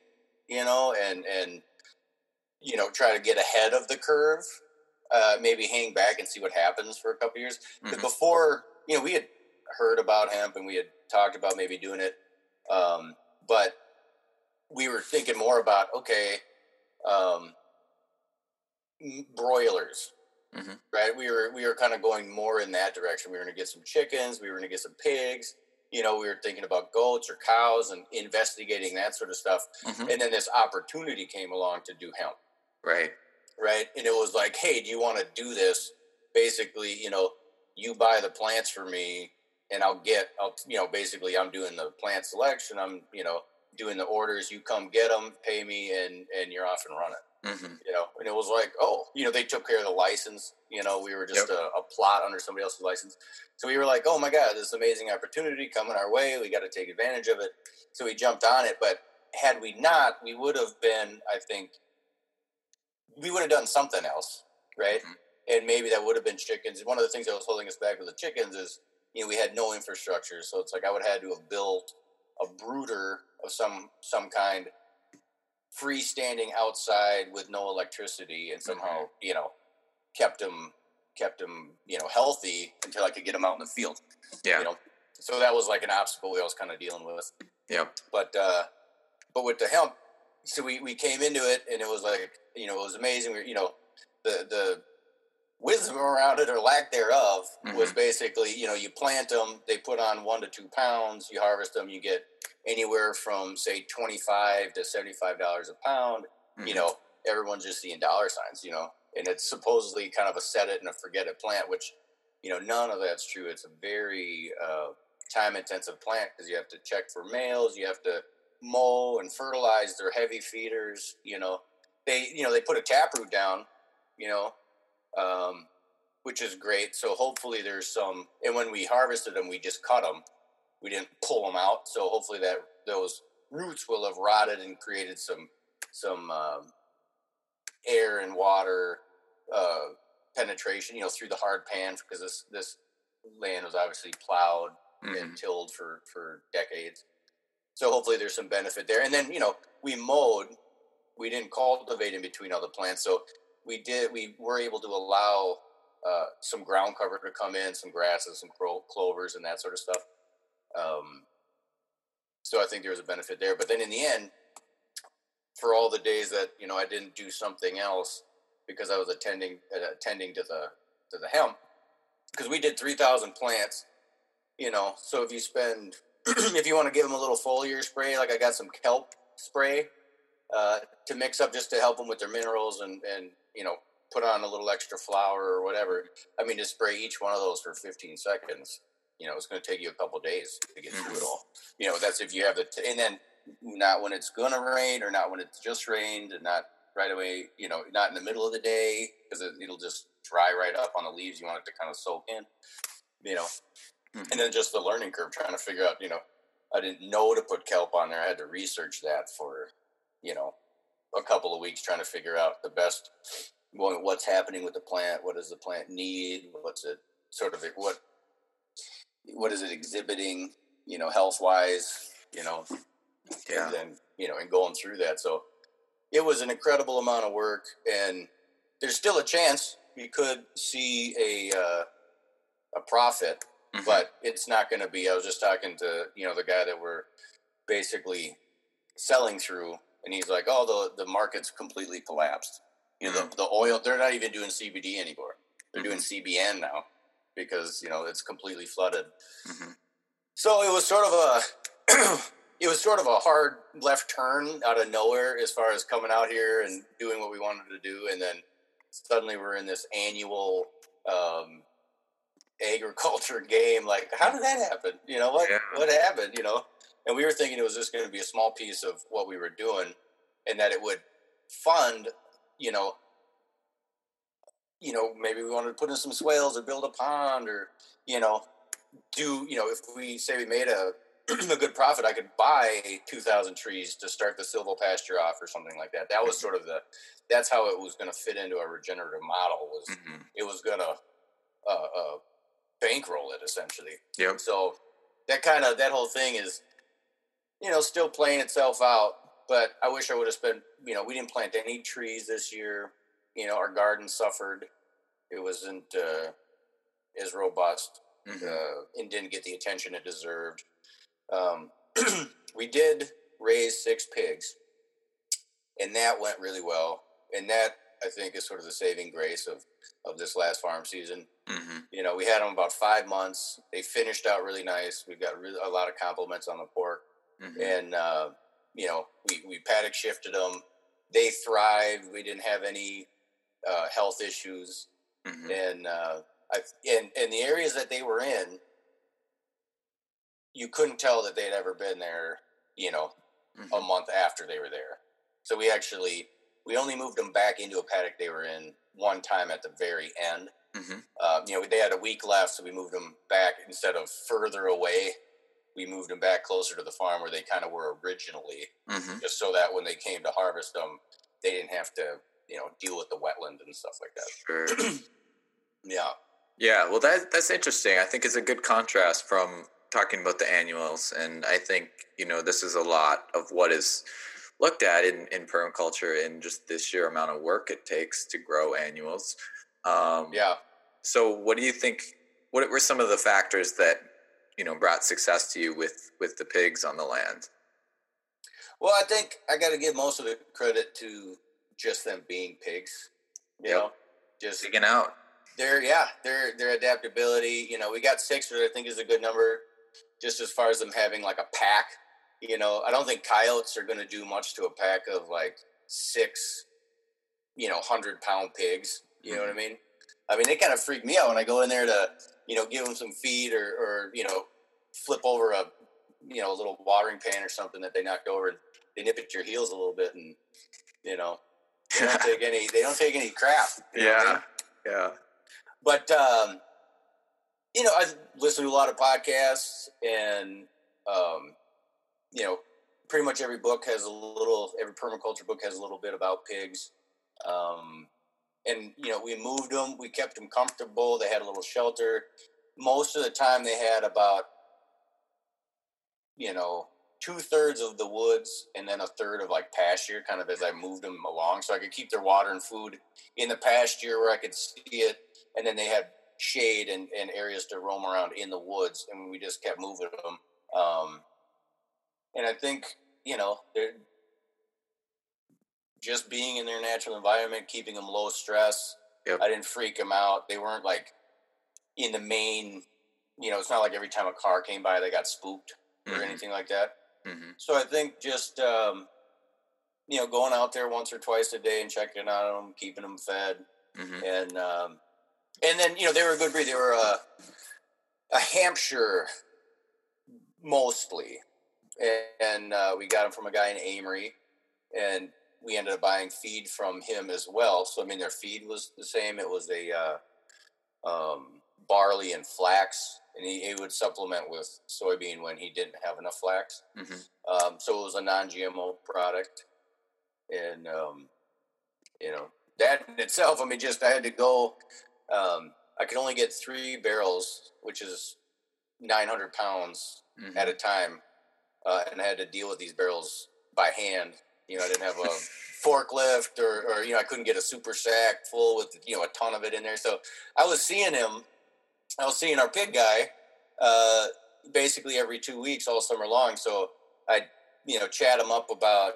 you know, and and you know, try to get ahead of the curve. Uh, maybe hang back and see what happens for a couple years. Mhm. before, you know, we had heard about hemp and we had talked about maybe doing it, um, but we were thinking more about okay, um, broilers Mhm. right? We were we were kind of going more in that direction. We were going to get some chickens. We were going to get some pigs. You know, we were thinking about goats or cows and investigating that sort of stuff. Mhm. And then this opportunity came along to do hemp, Right. right? And it was like, hey, do you want to do this? Basically, you know, you buy the plants for me, and I'll get, I'll, you know, basically, I'm doing the plant selection. I'm, you know, doing the orders. You come get them, pay me, and and you're off and running hmm you know, and it was like, oh, you know, they took care of the license. You know, we were just Yep. a, a plot under somebody else's license. So we were like, oh my God, this amazing opportunity coming our way. We got to take advantage of it. So we jumped on it. But had we not, we would have been, I think, we would have done something else, right? Mhm. And maybe that would have been chickens. One of the things that was holding us back with the chickens is, you know, we had no infrastructure. So it's like I would have had to have built a brooder of some some kind freestanding outside with no electricity and somehow you know kept them kept them you know healthy until I could get them out in the field Yeah. you know so that was like an obstacle we was kind of dealing with. Yeah. But uh, but with the hemp, so we, we came into it and it was like you know it was amazing. We, you know the the wisdom around it or lack thereof was Mhm. basically you know you plant them, they put on one to two pounds, you harvest them, you get anywhere from say twenty five to seventy five dollars a pound. You Mhm. know everyone's just seeing dollar signs. You know, and it's supposedly kind of a set it and a forget it plant, which you know none of that's true. It's a very uh, time intensive plant because you have to check for males, you have to mow and fertilize their heavy feeders. You know, they you know they put a taproot down. You know, um, which is great. So hopefully there's some. And when we harvested them, we just cut them. We didn't pull them out. So hopefully that those roots will have rotted and created some some um, air and water uh, penetration. You know, through the hard pan because this this land was obviously plowed Mhm. and tilled for for decades. So hopefully there's some benefit there. And then you know we mowed. We didn't cultivate in between all the plants, so we did. We were able to allow uh, some ground cover to come in, some grasses, some clo- clovers, and that sort of stuff. Um, so I think there was a benefit there. But then in the end, for all the days that you know I didn't do something else because I was attending uh, attending to the to the hemp because we did three thousand plants. You know, so if you spend if you want to give them a little foliar spray, like I got some kelp spray uh, to mix up just to help them with their minerals and and you know put on a little extra flower or whatever. I mean, to spray each one of those for 15 seconds, you know, it's going to take you a couple days to get through it all. You know, that's if you have the t- and then not when it's going to rain or not when it's just rained and not right away. You know, not in the middle of the day because it, it'll just dry right up on the leaves. You want it to kind of soak in. You know, Mhm. and then just the learning curve trying to figure out. You know, I didn't know to put kelp on there. I had to research that for you know a couple of weeks trying to figure out the best what's happening with the plant what does the plant need what's it sort of what what is it exhibiting you know health wise you know Yeah. and then you know and going through that so it was an incredible amount of work and there's still a chance you could see a uh, a profit Mhm. but it's not going to be. I was just talking to you know the guy that we're basically selling through, and he's like, "Oh, the the market's completely collapsed. You know, the, the oil. They're not even doing CBD anymore. They're doing CBN now because you know it's completely flooded. Mhm. So it was sort of a." It was sort of a hard left turn out of nowhere as far as coming out here and doing what we wanted to do, and then suddenly we're in this annual um, agriculture game. Like, how did that happen? You know what? Yeah. What happened? You know, and we were thinking it was just going to be a small piece of what we were doing, and that it would fund. You know, you know, maybe we wanted to put in some swales or build a pond or you know, do you know if we say we made a a good profit, I could buy two thousand trees to start the silvopasture off or something like that. That was sort of the that's how it was going to fit into a regenerative model. Was Mhm. it was going to uh, uh, bankroll it essentially. Yep. So that kind of that whole thing is, you know, still playing itself out. But I wish I would have spent. You know, we didn't plant any trees this year. You know, our garden suffered. It wasn't uh, as robust Mhm. uh, and didn't get the attention it deserved. Um, we did raise six pigs, and that went really well. And that I think is sort of the saving grace of of this last farm season. Mhm. You know, we had them about five months. They finished out really nice. We got really, a lot of compliments on the pork, Mhm. and uh, you know, we we paddock shifted them. They thrived. We didn't have any uh, health issues Mhm. and uh, I in in the areas that they were in, you couldn't tell that they'd ever been there. You know, a Mhm. month after they were there. So we actually we only moved them back into a paddock they were in one time at the very end. Mhm. Uh, you know, they had a week left, so we moved them back instead of further away. We moved them back closer to the farm where they kind of were originally, Mhm. just so that when they came to harvest them, they didn't have to, you know, deal with the wetland and stuff like that. Sure. Yeah. Yeah, well, that that's interesting. I think it's a good contrast from talking about the annuals, and I think you know this is a lot of what is looked at in in permaculture and just the sheer amount of work it takes to grow annuals. Um, Yeah. So, what do you think? What were some of the factors that you know brought success to you with with the pigs on the land? Well, I think I got to give most of the credit to just them being pigs. You Yep. know, just Digging out. their yeah, their their adaptability. You know, we got six, which I think is a good number. Just as far as them having like a pack. You know, I don't think coyotes are going to do much to a pack of like six, you know, hundred pound pigs. You know what mm-hmm. I mean? I mean, they kind of freak me out when I go in there to, you know, give them some feed or, or you know, flip over a, you know, a little watering pan or something that they knocked over they nip at your heels a little bit and, you know, they don't take any, they don't take any crap. what I mean? yeah. Yeah. But um, you know, I listen to a lot of podcasts, and um, you know, pretty much every book has a little. Every permaculture book has a little bit about pigs. Um, and you know, we moved them. We kept them comfortable. They had a little shelter. Most of the time, they had about you know two thirds of the woods and then a third of like pasture, kind of as I moved them along, so I could keep their water and food in the pasture where I could see it and then they had shade and, and areas to roam around in the woods, and we just kept moving them. Um, and I think you know they're just being in their natural environment, keeping them low stress. Yep. I didn't freak them out. They weren't like in the main. You know, it's not like every time a car came by they got spooked or Mhm. anything like that. Mhm. So I think just um, you know going out there once or twice a day and checking on them, keeping them fed, Mhm. and um, and then you know they were a good breed. They were a, a Hampshire mostly, and, and uh, we got them from a guy in Amery, and we ended up buying feed from him as well. So I mean their feed was the same. It was a uh, um, barley and flax, and he, he would supplement with soybean when he didn't have enough flax. Mhm. Um, so it was a non-GMO product, and um, you know that in itself. I mean, just I had to go. Um, I could only get three barrels, which is 900 pounds Mhm. at a time, uh, and I had to deal with these barrels by hand. You know, I didn't have a forklift, or, or you know, I couldn't get a super sack full with you know a ton of it in there. So I was seeing him. I was seeing our pig guy uh, basically every two weeks all summer long. So I, you know, chat him up about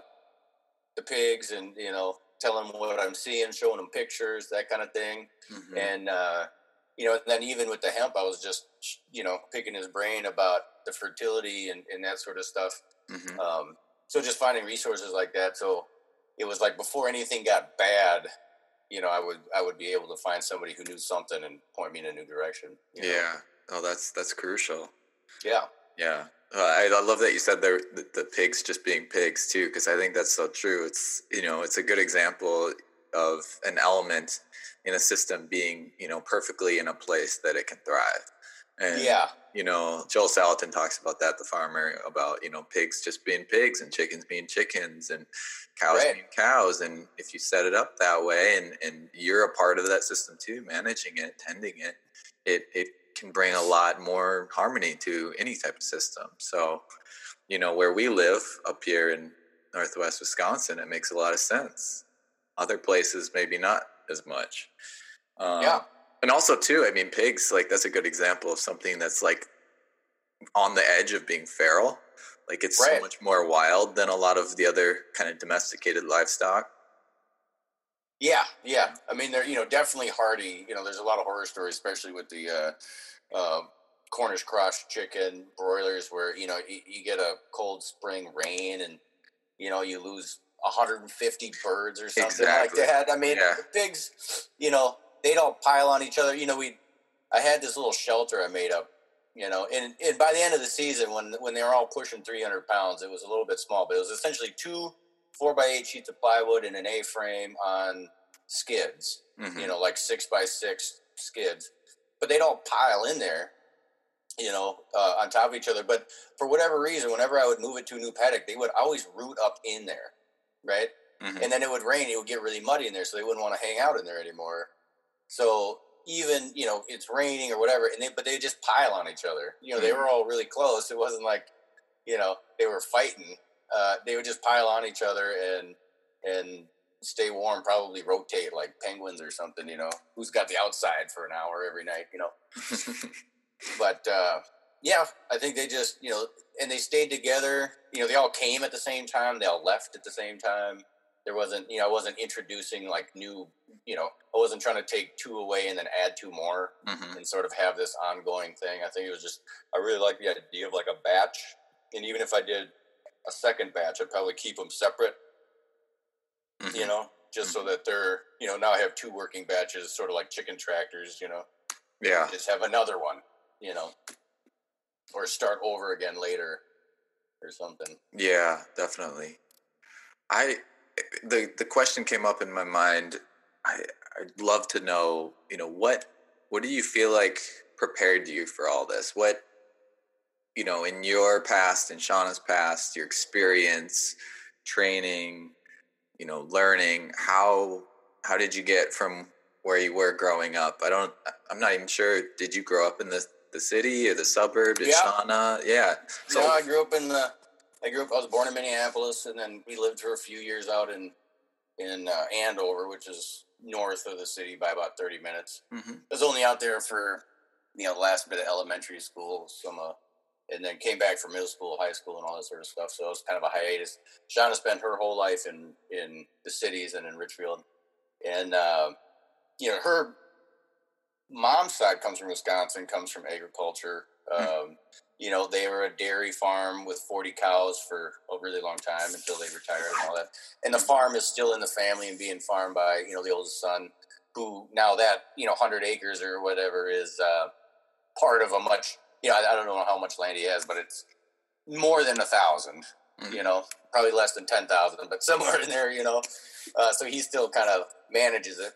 the pigs and you know tell him what I'm seeing, showing him pictures, that kind of thing Mhm. and uh, you know, and then even with the hemp, I was just you know picking his brain about the fertility and, and that sort of stuff. Mhm. Um, so just finding resources like that. So it was like before anything got bad, you know, I would I would be able to find somebody who knew something and point me in a new direction. you know? Yeah. Oh, that's that's crucial. yeah, Yeah, uh, I, I love that you said the, the the pigs just being pigs too, because I think that's so true. It's you know it's a good example of an element in a system being you know perfectly in a place that it can thrive. And, yeah, you know, Joel Salatin talks about that, the farmer, about, you know, pigs just being pigs and chickens being chickens and cows Right. being cows. And if you set it up that way and, and you're a part of that system too, managing it, tending it, it, it can bring a lot more harmony to any type of system. So, you know, where we live up here in Northwest Wisconsin, it makes a lot of sense. Other places, maybe not as much. Um, Yeah. And also, too, I mean, pigs, like, that's a good example of something that's like on the edge of being feral. Like, it's so much more wild than a lot of the other kind of domesticated livestock. Yeah, yeah. I mean, they're you know definitely hardy. You know, there's a lot of horror stories, especially with the uh, uh, Cornish cross chicken broilers, where you know you, you get a cold spring rain and you know you lose 150 birds or something Exactly. like that. I mean, Yeah. the pigs, you know, they'd all pile on each other. You know, we, I had this little shelter I made up. You know, and, and by the end of the season, when when they were all pushing 300 pounds, it was a little bit small, but it was essentially two four by eight sheets of plywood and an A frame on skids Mhm. you know, like six by six skids, but they'd all pile in there, you know, uh, on top of each other. But for whatever reason, whenever I would move it to a new paddock, they would always root up in there, right? Mhm. And then it would rain, it would get really muddy in there, so they wouldn't want to hang out in there anymore. So even you know it's raining or whatever, and they but they just pile on each other. You know, they Mhm. were all really close. It wasn't like you know they were fighting. Uh, they would just pile on each other and and stay warm. Probably rotate like penguins or something. You know, who's got the outside for an hour every night? You know, but uh, yeah, I think they just you know, and they stayed together. You know, they all came at the same time. They all left at the same time. There wasn't, you know, I wasn't introducing like new, you know, I wasn't trying to take two away and then add two more Mhm. and sort of have this ongoing thing. I think it was just, I really like the idea of like a batch. And even if I did a second batch, I'd probably keep them separate, Mhm. you know, just so that they're, you know, now I have two working batches, sort of like chicken tractors, you know, Yeah. just have another one, you know, or start over again later or something. Yeah, definitely. I the the question came up in my mind. I I'd love to know, you know, what what do you feel like prepared you for all this? What you know, in your past, and Shauna's past, your experience, training, you know, learning, how how did you get from where you were growing up? I don't I'm not even sure. Did you grow up in the the city or the suburb? Did Yeah. Shauna? Yeah. So I grew up in the. I grew up. I was born in Minneapolis, and then we lived for a few years out in in uh, Andover, which is north of the city by about thirty minutes. Mhm. I was only out there for you know the last bit of elementary school, some, uh, and then came back for middle school, high school, and all that sort of stuff. So it was kind of a hiatus. Shauna spent her whole life in in the cities and in Richfield, and uh, you know her mom's side comes from Wisconsin, comes from agriculture. Um, you know, they were a dairy farm with 40 cows for a really long time until they retired and all that. And the farm is still in the family and being farmed by, you know, the oldest son, who now that, you know, 100 acres or whatever is uh, part of a much, you know, I, I don't know how much land he has, but it's more than a 1,000, you know, probably less than 10,000, but somewhere in there, you know. Uh, so he still kind of manages it.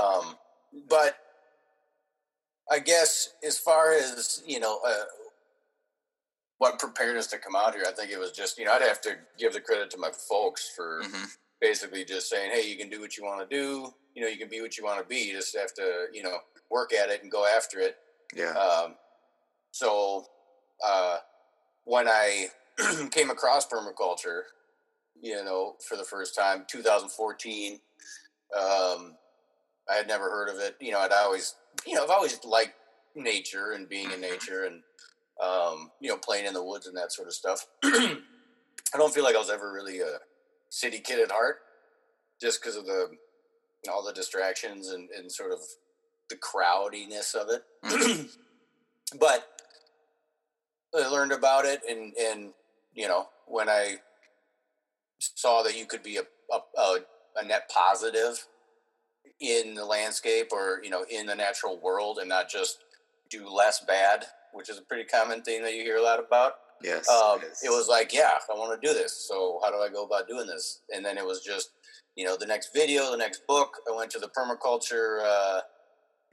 Um, but I guess as far as you know, uh, what prepared us to come out here, I think it was just you know I'd have to give the credit to my folks for Mhm. basically just saying, hey, you can do what you want to do. You know, you can be what you want to be. You just have to you know work at it and go after it. Yeah. Um, so uh, when I came across permaculture, you know, for the first time, 2014, um, I had never heard of it. You know, I'd always, you know, I've always liked nature and being in Mhm. nature and, um, you know, playing in the woods and that sort of stuff. I don't feel like I was ever really a city kid at heart, just because of the all the distractions and, and sort of the crowdiness of it. but I learned about it, and and you know when I saw that you could be a a, a, a net positive in the landscape or you know in the natural world and not just do less bad, which is a pretty common thing that you hear a lot about yes. um, yes. it was like, yeah, I want to do this. So how do I go about doing this? And then it was just, you know, the next video, the next book. I went to the permaculture uh,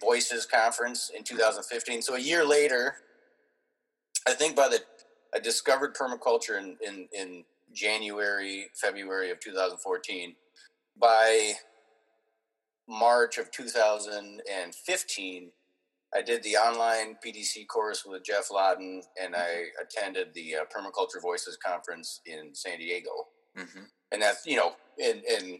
voices conference in 2015. So a year later, I think by the I discovered permaculture in in, in January, February of 2014. By March of 2015, I did the online PDC course with Geoff Lawton, and I attended the uh, Permaculture Voices conference in San Diego. Mhm. And that's you know, and and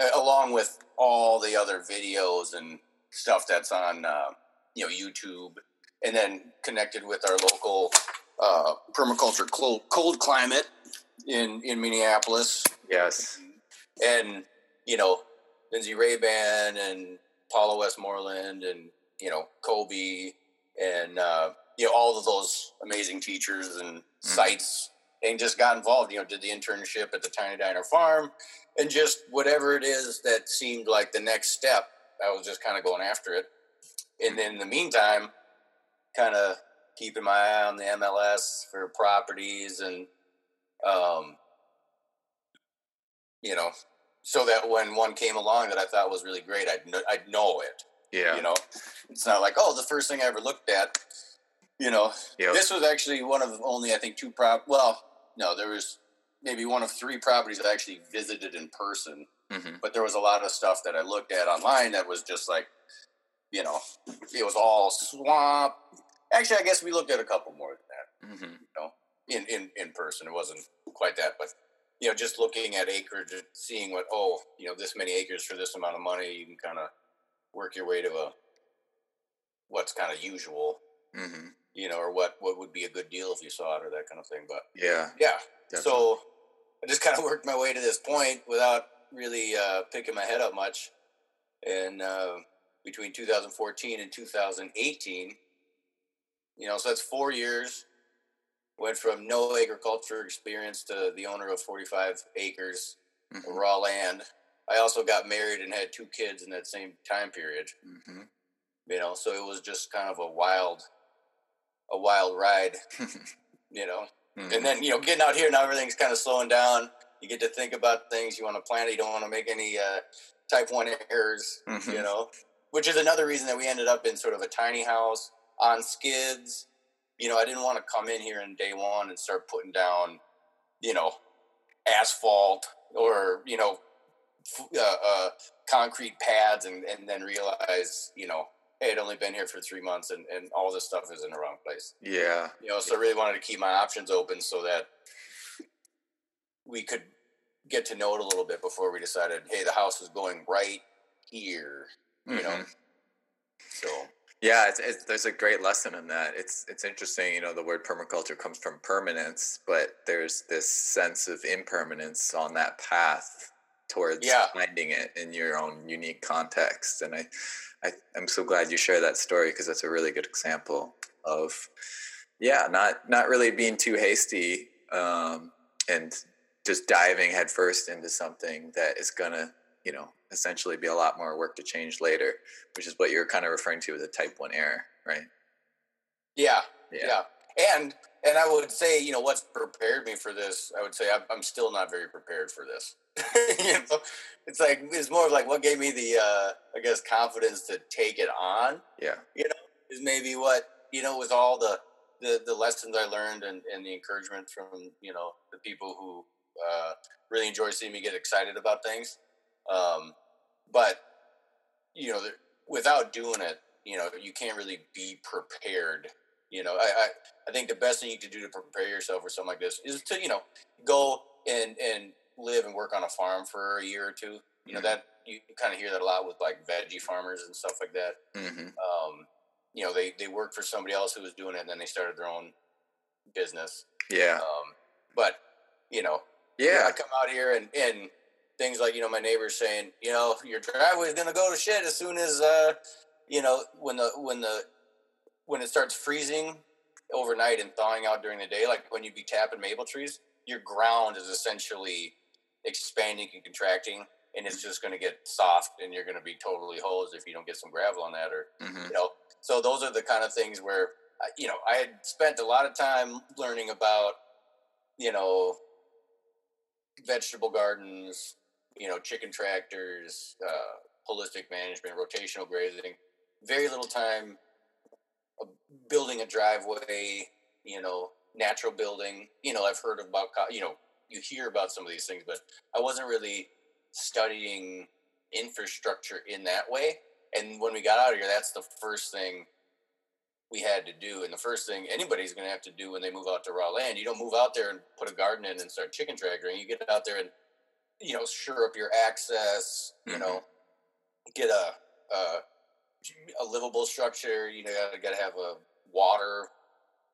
uh, along with all the other videos and stuff that's on uh, you know YouTube, and then connected with our local uh, permaculture cold, cold climate in in Minneapolis, Yes. and you know Lindsay Rebhan and Paula Westmoreland and you know Kobe and uh, you know all of those amazing teachers and sites and just got involved. You know, did the internship at the Tiny Diner Farm and just whatever it is that seemed like the next step. I was just kind of going after it, and then in the meantime, kind of keeping my eye on the MLS for properties and um, you know, so that when one came along that I thought was really great, I'd know, I'd know it. Yeah. You know, it's not like oh, the first thing I ever looked at. You know, Yep. this was actually one of only I think two prop. Well, no, there was maybe one of three properties I actually visited in person, Mhm. but there was a lot of stuff that I looked at online that was just like, you know, it was all swamp. Actually, I guess we looked at a couple more than that Mhm. you know, in, in, in person. It wasn't quite that, but you know, just looking at acreage, and seeing what oh, you know, this many acres for this amount of money, you can kind of work your way to a what's kind of usual. Mm-hmm. you know, or what what would be a good deal if you saw it or that kind of thing. But Yeah. yeah, definitely. so I just kind of worked my way to this point without really uh, picking my head up much. And uh, between 2014 and 2018, you know, so that's four years. Went from no agriculture experience to the owner of 45 acres of Mhm. raw land. I also got married and had two kids in that same time period. Mhm. You know, so it was just kind of a wild, a wild ride. You know, Mhm. and then you know getting out here now everything's kind of slowing down you get to think about things you want to plan it you don't want to make any uh, type 1 errors Mhm. you know which is another reason that we ended up in sort of a tiny house on skids you know i didn't want to come in here in day one and start putting down you know asphalt or you know uh, uh, concrete pads and, and then realize you know hey i'd only been here for three months and, and all this stuff is in the wrong place yeah. you know so i really wanted to keep my options open so that we could get to know it a little bit before we decided hey the house is going right here you know Mhm. so Yeah, it's, it's, there's a great lesson in that. It's it's interesting, you know, the word permaculture comes from permanence, but there's this sense of impermanence on that path towards Yeah. finding it in your own unique context. And I, I I'm so glad you share that story because that's a really good example of, yeah, not not really being too hasty um, and just diving headfirst into something that is gonna, you know, essentially be a lot more work to change later which is what you're kind of referring to as a type one error, right? yeah yeah and and i would say you know what's prepared me for this i would say i'm, I'm still not very prepared for this you know it's like it's more of like what gave me the uh i guess confidence to take it on Yeah. You know, is maybe what you know with all the the, the lessons I learned and, and the encouragement from you know the people who uh, really enjoy seeing me get excited about things. Um, but you know, the, without doing it, you know, you can't really be prepared. You know, I, I I think the best thing you can do to prepare yourself for something like this is to you know go and and live and work on a farm for a year or two. You know Mhm. that you kind of hear that a lot with like veggie farmers and stuff like that Mm-hmm. um, you know, they, they worked for somebody else who was doing it and then they started their own business. Yeah. Um, but, you know, Yeah. I come out here and, and things like, you know, my neighbors saying, you know, your driveway is going to go to shit as soon as, uh, you know, when the, when the, when it starts freezing overnight and thawing out during the day, like when you be tapping maple trees, your ground is essentially expanding and contracting and it's just going to get soft and you're going to be totally hosed if you don't get some gravel on that or, hmm you know. So those are the kind of things where I- you know i had spent a lot of time learning about you know vegetable gardens you know chicken tractors uh, holistic management rotational grazing. Very little time uh, building a driveway you know natural building you know i've heard about you know you hear about some of these things but i wasn't really studying infrastructure in that way and when we got out of here, that's the first thing we had to do. And the first thing anybody's going to have to do when they move out to raw land, you don't move out there and put a garden in and start chicken tractoring. You get out there and, you know, sure up your access, you know, mm-hmm. get a, a, a livable structure. You know, you got to have a water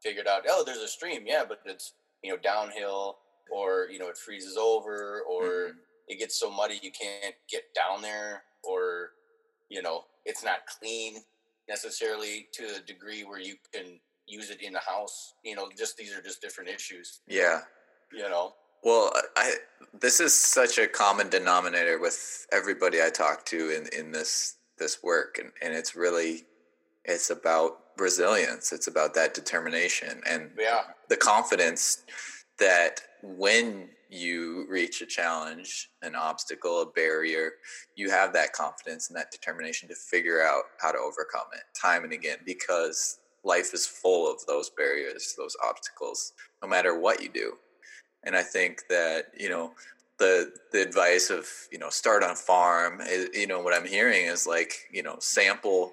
figured out. Oh, there's a stream. Yeah, but it's, you know, downhill or, you know, it freezes over or Mhm. it gets so muddy you can't get down there or, you know, it's not clean necessarily to a degree where you can use it in the house. You know, just these are just different issues. Yeah. You know, Well, I this is such a common denominator with everybody I talk to in in this this work, and and it's really it's about resilience. It's about that determination and yeah, the confidence that when you reach a challenge, an obstacle, a barrier, you have that confidence and that determination to figure out how to overcome it time and again because life is full of those barriers, those obstacles, no matter what you do. And I think that, you know, the the advice of, you know, start on a farm, is, you know, what I'm hearing is like, you know, sample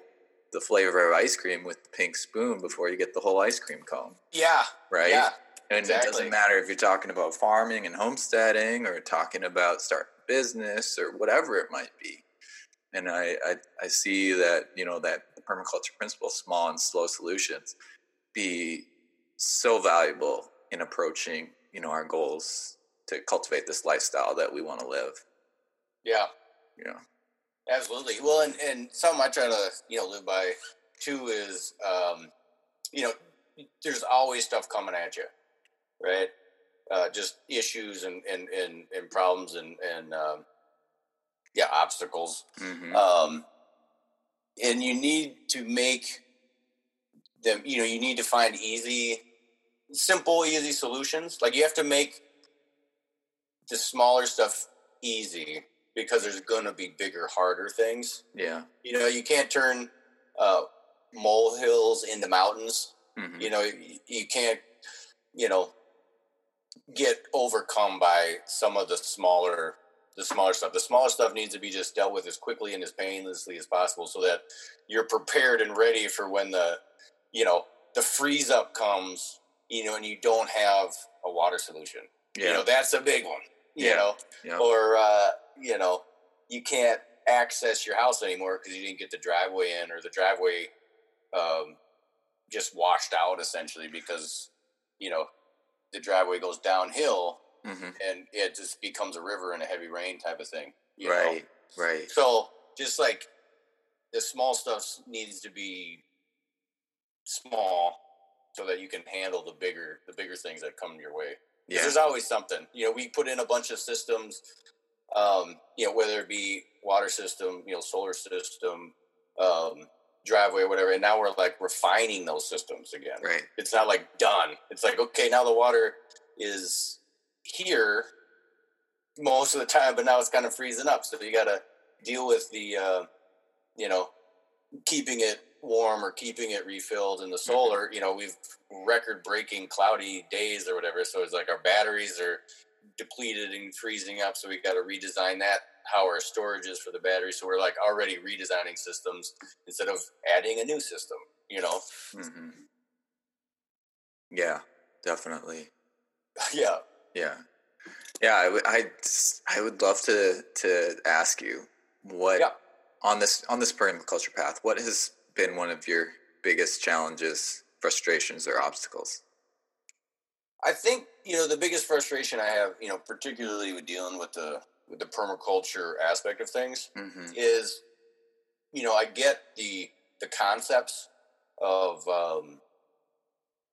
the flavor of ice cream with the pink spoon before you get the whole ice cream cone, yeah, right? yeah, And it doesn't matter if you're talking about farming and homesteading or talking about starting a business or whatever it might be. and I, I I see that you know that permaculture principle, small and slow solutions, be so valuable in approaching you know our goals to cultivate this lifestyle that we want to live. Yeah, Yeah. Absolutely. Well, and and something I try to you know live by too is um, you know there's always stuff coming at you, right? Uh, just issues and and and, and problems and and um, yeah obstacles hmm um, and you need to make them you know you need to find easy simple easy solutions like you have to make the smaller stuff easy because there's going to be bigger harder things. Yeah. you know you can't turn uh, molehills into mountains. Hmm you know you, you can't you know get overcome by some of the smaller the smaller stuff. The smaller stuff needs to be just dealt with as quickly and as painlessly as possible so that you're prepared and ready for when the you know the freeze up comes you know and you don't have a water solution. Yeah. you know that's a big one you Yeah. know yeah. or uh, you know you can't access your house anymore because you didn't get the driveway in or the driveway um, just washed out essentially because you know the driveway goes downhill hmm and it just becomes a river in a heavy rain type of thing you know? Right. Right. so just like the small stuff needs to be small so that you can handle the bigger the bigger things that come your way Yeah. There's always something. You know, we put in a bunch of systems, um, you know, whether it be water system, you know, solar system, um, driveway, or whatever. And now we're like refining those systems again. Right. It's not like done. It's like, okay, now the water is here most of the time, but now it's kind of freezing up. So you got to deal with the, uh, you know, keeping it warm or keeping it refilled in the solar. You know, we've record breaking cloudy days or whatever. So it's like our batteries are depleted and freezing up. So we've got to redesign that, how our storage is for the batteries. So we're like already redesigning systems instead of adding a new system, you know? hmm Yeah. Definitely. yeah. Yeah. Yeah. I would. I. I would love to to ask you what Yeah. on this on this permaculture path. What has been one of your biggest challenges, frustrations, or obstacles? I think you know the biggest frustration I have, you know, particularly with dealing with the with the permaculture aspect of things, hmm is you know I get the the concepts of um,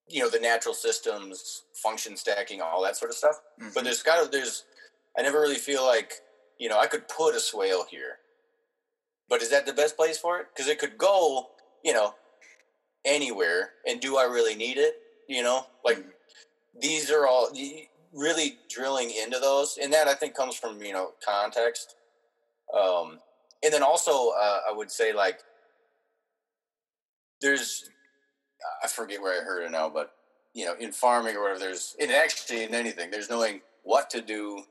you know the natural systems, function stacking, all that sort of stuff. But there's got to there's I never really feel like you know I could put a swale here, but is that the best place for it? Because it could go you know anywhere, and do I really need it? You know, like Mhm. these are all really drilling into those, and that I think comes from you know context. Um, and then also, uh, I would say like there's I forget where I heard it now, but you know, in farming or whatever, there's in actually in anything, there's knowing what to do,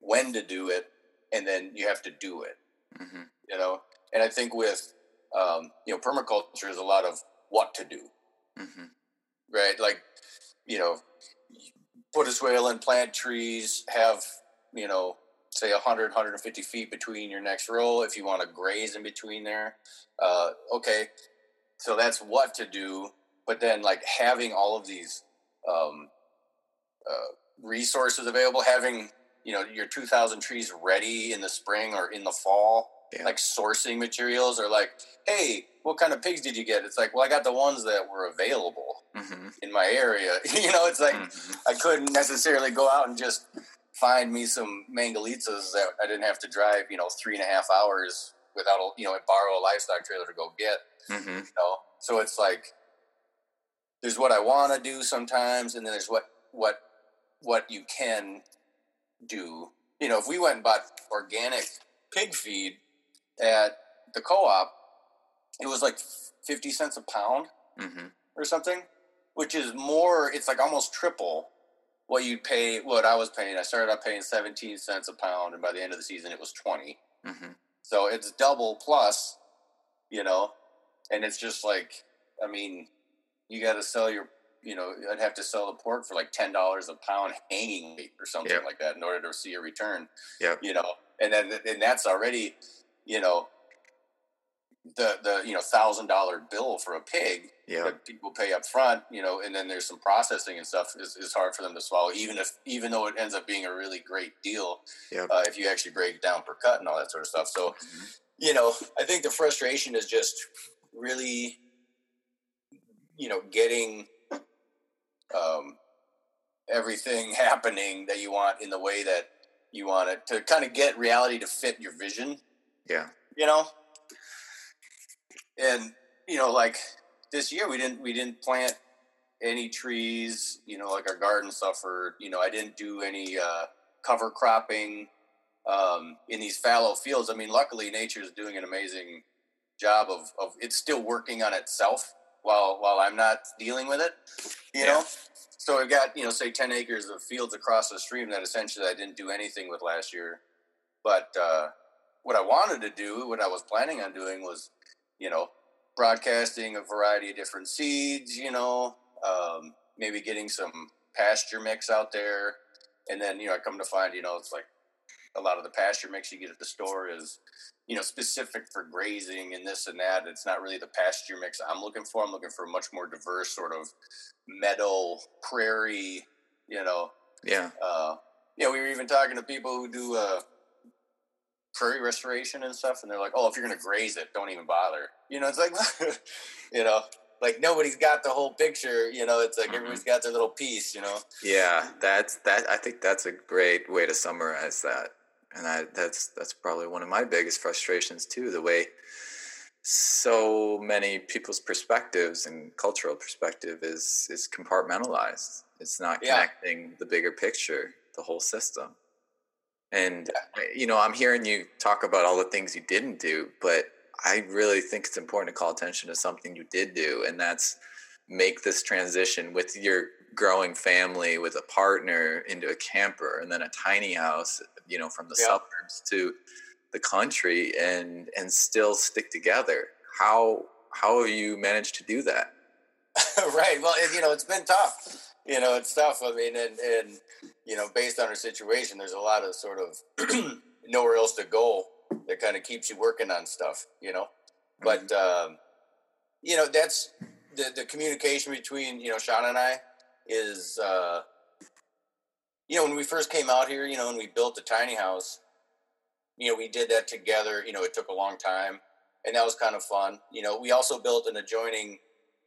when to do it, and then you have to do it. hmm You know, and I think with um, you know permaculture is a lot of what to do, hmm right? Like you know, put a swale in, plant trees, have you know, say 100, 150 feet between your next row. If you want to graze in between there, uh, okay. So that's what to do. But then, like having all of these um, uh, resources available, having you know your 2,000 trees ready in the spring or in the fall, Yeah. like sourcing materials, or like, hey, what kind of pigs did you get? It's like, well, I got the ones that were available hmm in my area. you know, it's like hmm I couldn't necessarily go out and just find me some mangalitsas that I didn't have to drive, you know, three and a half hours without, a, you know, borrow a livestock trailer to go get. hmm You know, so it's like there's what I want to do sometimes, and then there's what what what you can do. You know, if we went and bought organic pig feed at the co-op, it was like fifty cents a pound hmm or something, which is more. It's like almost triple what you'd pay. What I was paying. I started out paying seventeen cents a pound, and by the end of the season, it was twenty. hmm So it's double plus, you know, and it's just like, I mean, you got to sell your, you know, I'd have to sell the pork for like ten dollars a pound hanging weight or something Yep. like that in order to see a return. Yeah, You know, and then and that's already, you know, the the you know thousand dollar bill for a pig Yeah. that people pay up front, you know, and then there's some processing and stuff is, is hard for them to swallow, even if even though it ends up being a really great deal, Yep. uh, if you actually break it down per cut and all that sort of stuff. So, you know, I think the frustration is just really, you know, getting um, everything happening that you want in the way that you want it to kind of get reality to fit your vision Yeah. you know? And you know like this year we didn't we didn't plant any trees you know like our garden suffered. You know i didn't do any uh, cover cropping um, in these fallow fields. I mean luckily nature is doing an amazing job of, of it's still working on itself while while i'm not dealing with it you Yeah. know? So i've got you know say 10 acres of fields across the stream that essentially i didn't do anything with last year. But uh, what I wanted to do, what I was planning on doing was, you know, broadcasting a variety of different seeds, you know, um, maybe getting some pasture mix out there. And then, you know, I come to find, you know, it's like a lot of the pasture mix you get at the store is, you know, specific for grazing and this and that. It's not really the pasture mix I'm looking for. I'm looking for a much more diverse sort of meadow, prairie, you know, Yeah. uh, know, we were even talking to people who do uh, prairie restoration and stuff, and they're like, "Oh, if you're going to graze it, don't even bother." You know, it's like, you know, like nobody's got the whole picture. You know, it's like Mhm. everybody's got their little piece. You know, Yeah, that's that. I think that's a great way to summarize that, and I that's that's probably one of my biggest frustrations too. The way so many people's perspectives and cultural perspective is is compartmentalized. It's not Yeah. connecting the bigger picture, the whole system. And uh, you know, I'm hearing you talk about all the things you didn't do, but I really think it's important to call attention to something you did do, and that's make this transition with your growing family with a partner into a camper and then a tiny house you know from the Yeah. suburbs to the country and and still stick together how how have you managed to do that right? Well, you know, it's been tough. You know, it's tough. I mean, and and you know, based on our situation, there's a lot of sort of nowhere else to go that kind of keeps you working on stuff. You know, but um, you know that's the the communication between you know Sean and I is uh, you know when we first came out here, you know, when we built the tiny house, you know, we did that together. You know, it took a long time, and that was kind of fun. You know, we also built an adjoining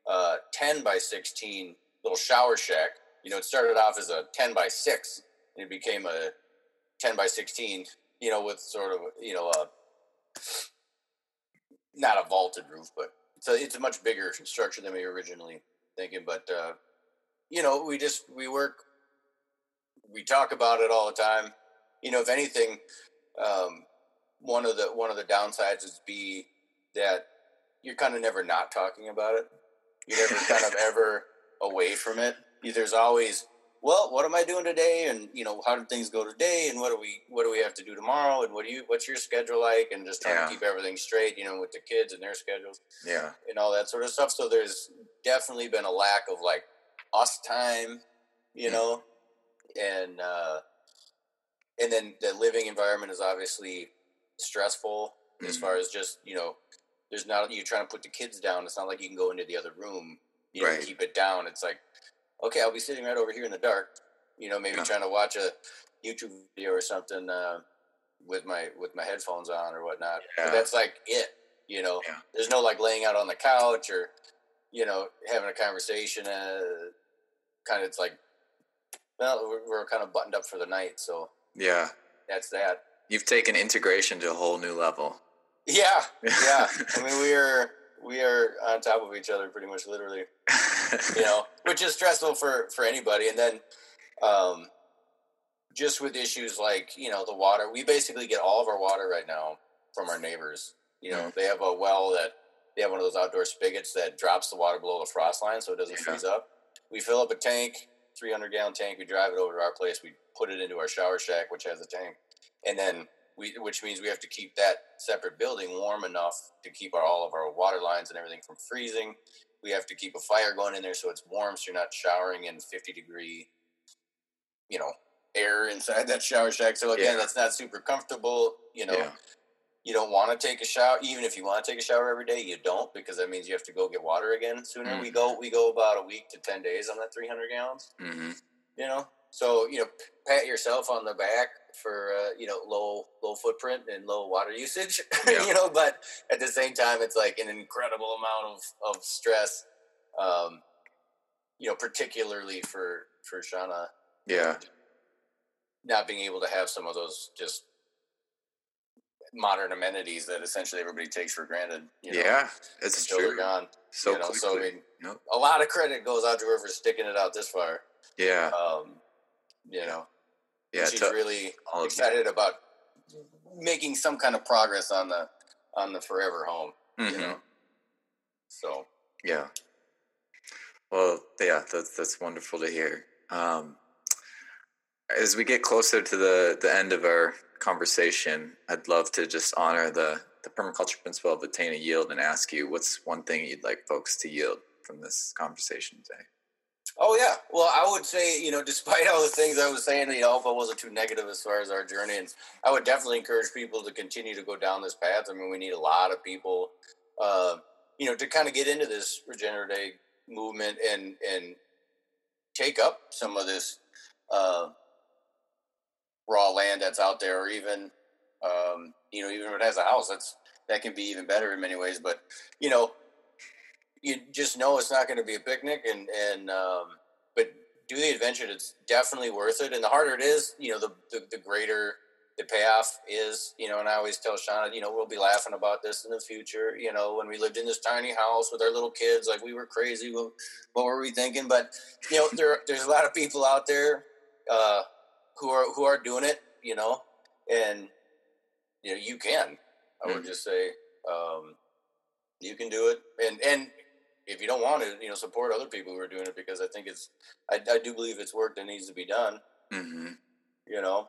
uh, 10 by 16 little shower shack. You know, it started off as a 10 by 6 and it became a 10 by 16, you know, with sort of, you know, a, not a vaulted roof, but so it's a much bigger structure than we were originally thinking. But, uh, you know, we just, we work, we talk about it all the time. You know, if anything, um, one of the, one of the downsides is be that you're kind of never not talking about it. You're never kind of ever away from it. There's always, well, what am I doing today? And you know, how did things go today? And what do we what do we have to do tomorrow? And what do you what's your schedule like? And just trying Yeah. to keep everything straight, you know, with the kids and their schedules yeah and all that sort of stuff. So there's definitely been a lack of like us time, you Mhm. know, and uh, and then the living environment is obviously stressful as Mhm. far as just you know, there's not you trying to put the kids down. It's not like you can go into the other room, you know, keep it down. It's like, okay, I'll be sitting right over here in the dark, you know, maybe Yeah. trying to watch a YouTube video or something uh, with my with my headphones on or whatnot. Yeah. But that's like it, you know. Yeah. There's no like laying out on the couch or you know having a conversation. Uh, kind of, it's like, well, we're, we're kind of buttoned up for the night, so yeah that's that. you've taken integration to a whole new level Yeah, yeah. I mean, we are we are on top of each other pretty much, literally. You know, which is stressful for for anybody. And then, um, just with issues like you know the water, we basically get all of our water right now from our neighbors. You know, Mhm. they have a well that they have one of those outdoor spigots that drops the water below the frost line, so it doesn't Yeah. freeze up. We fill up a tank, 300 gallon tank. We drive it over to our place. We put it into our shower shack, which has a tank, and then we, which means we have to keep that separate building warm enough to keep our, all of our water lines and everything from freezing. We have to keep a fire going in there so it's warm, so you're not showering in 50 degree, you know, air inside that shower shack. So again, Yeah. that's not super comfortable, you know. yeah you don't want to take a shower, even if you want to take a shower every day, you don't because that means you have to go get water again sooner. We go we go about a week to ten days on that three hundred gallons. Mm-hmm. You know, so you know, pat yourself on the back for uh, you know low low footprint and low water usage. Yeah. you know, but at the same time, it's like an incredible amount of of stress. Um, you know, particularly for for Shauna Yeah. not being able to have some of those just modern amenities that essentially everybody takes for granted. You know, yeah. It's until true. they're gone. So you know, so I mean, a lot of credit goes out to her for sticking it out this far. Yeah. Um, you know, Yeah. she's to really excited about making some kind of progress on the on the forever home. Mhm. You know, so Yeah. Well, yeah, that's that's wonderful to hear. Um, as we get closer to the the end of our conversation, I'd love to just honor the the permaculture principle of attain a yield and ask you what's one thing you'd like folks to yield from this conversation today. Oh yeah. Well, I would say you know, despite all the things I was saying, you know, if I wasn't too negative as far as our journey, and I would definitely encourage people to continue to go down this path. I mean, we need a lot of people, uh, you know, to kind of get into this regenerative movement and and take up some of this uh, raw land that's out there, or even um, you know, even if it has a house, that's that can be even better in many ways. But you know, you just know it's not going to be a picnic and and um, but do the adventure it's definitely worth it. And the harder it is you know the, the the greater the payoff is you know and i always tell shauna you know we'll be laughing about this in the future you know when we lived in this tiny house with our little kids like we were crazy what, what were we thinking? But you know there there's a lot of people out there uh, who are who are doing it you know and you know you can i would Mm. just say um, you can do it. And and if you don't want to you know support other people who are doing it because i think it's i, I do believe it's work that needs to be done Mm-hmm. you know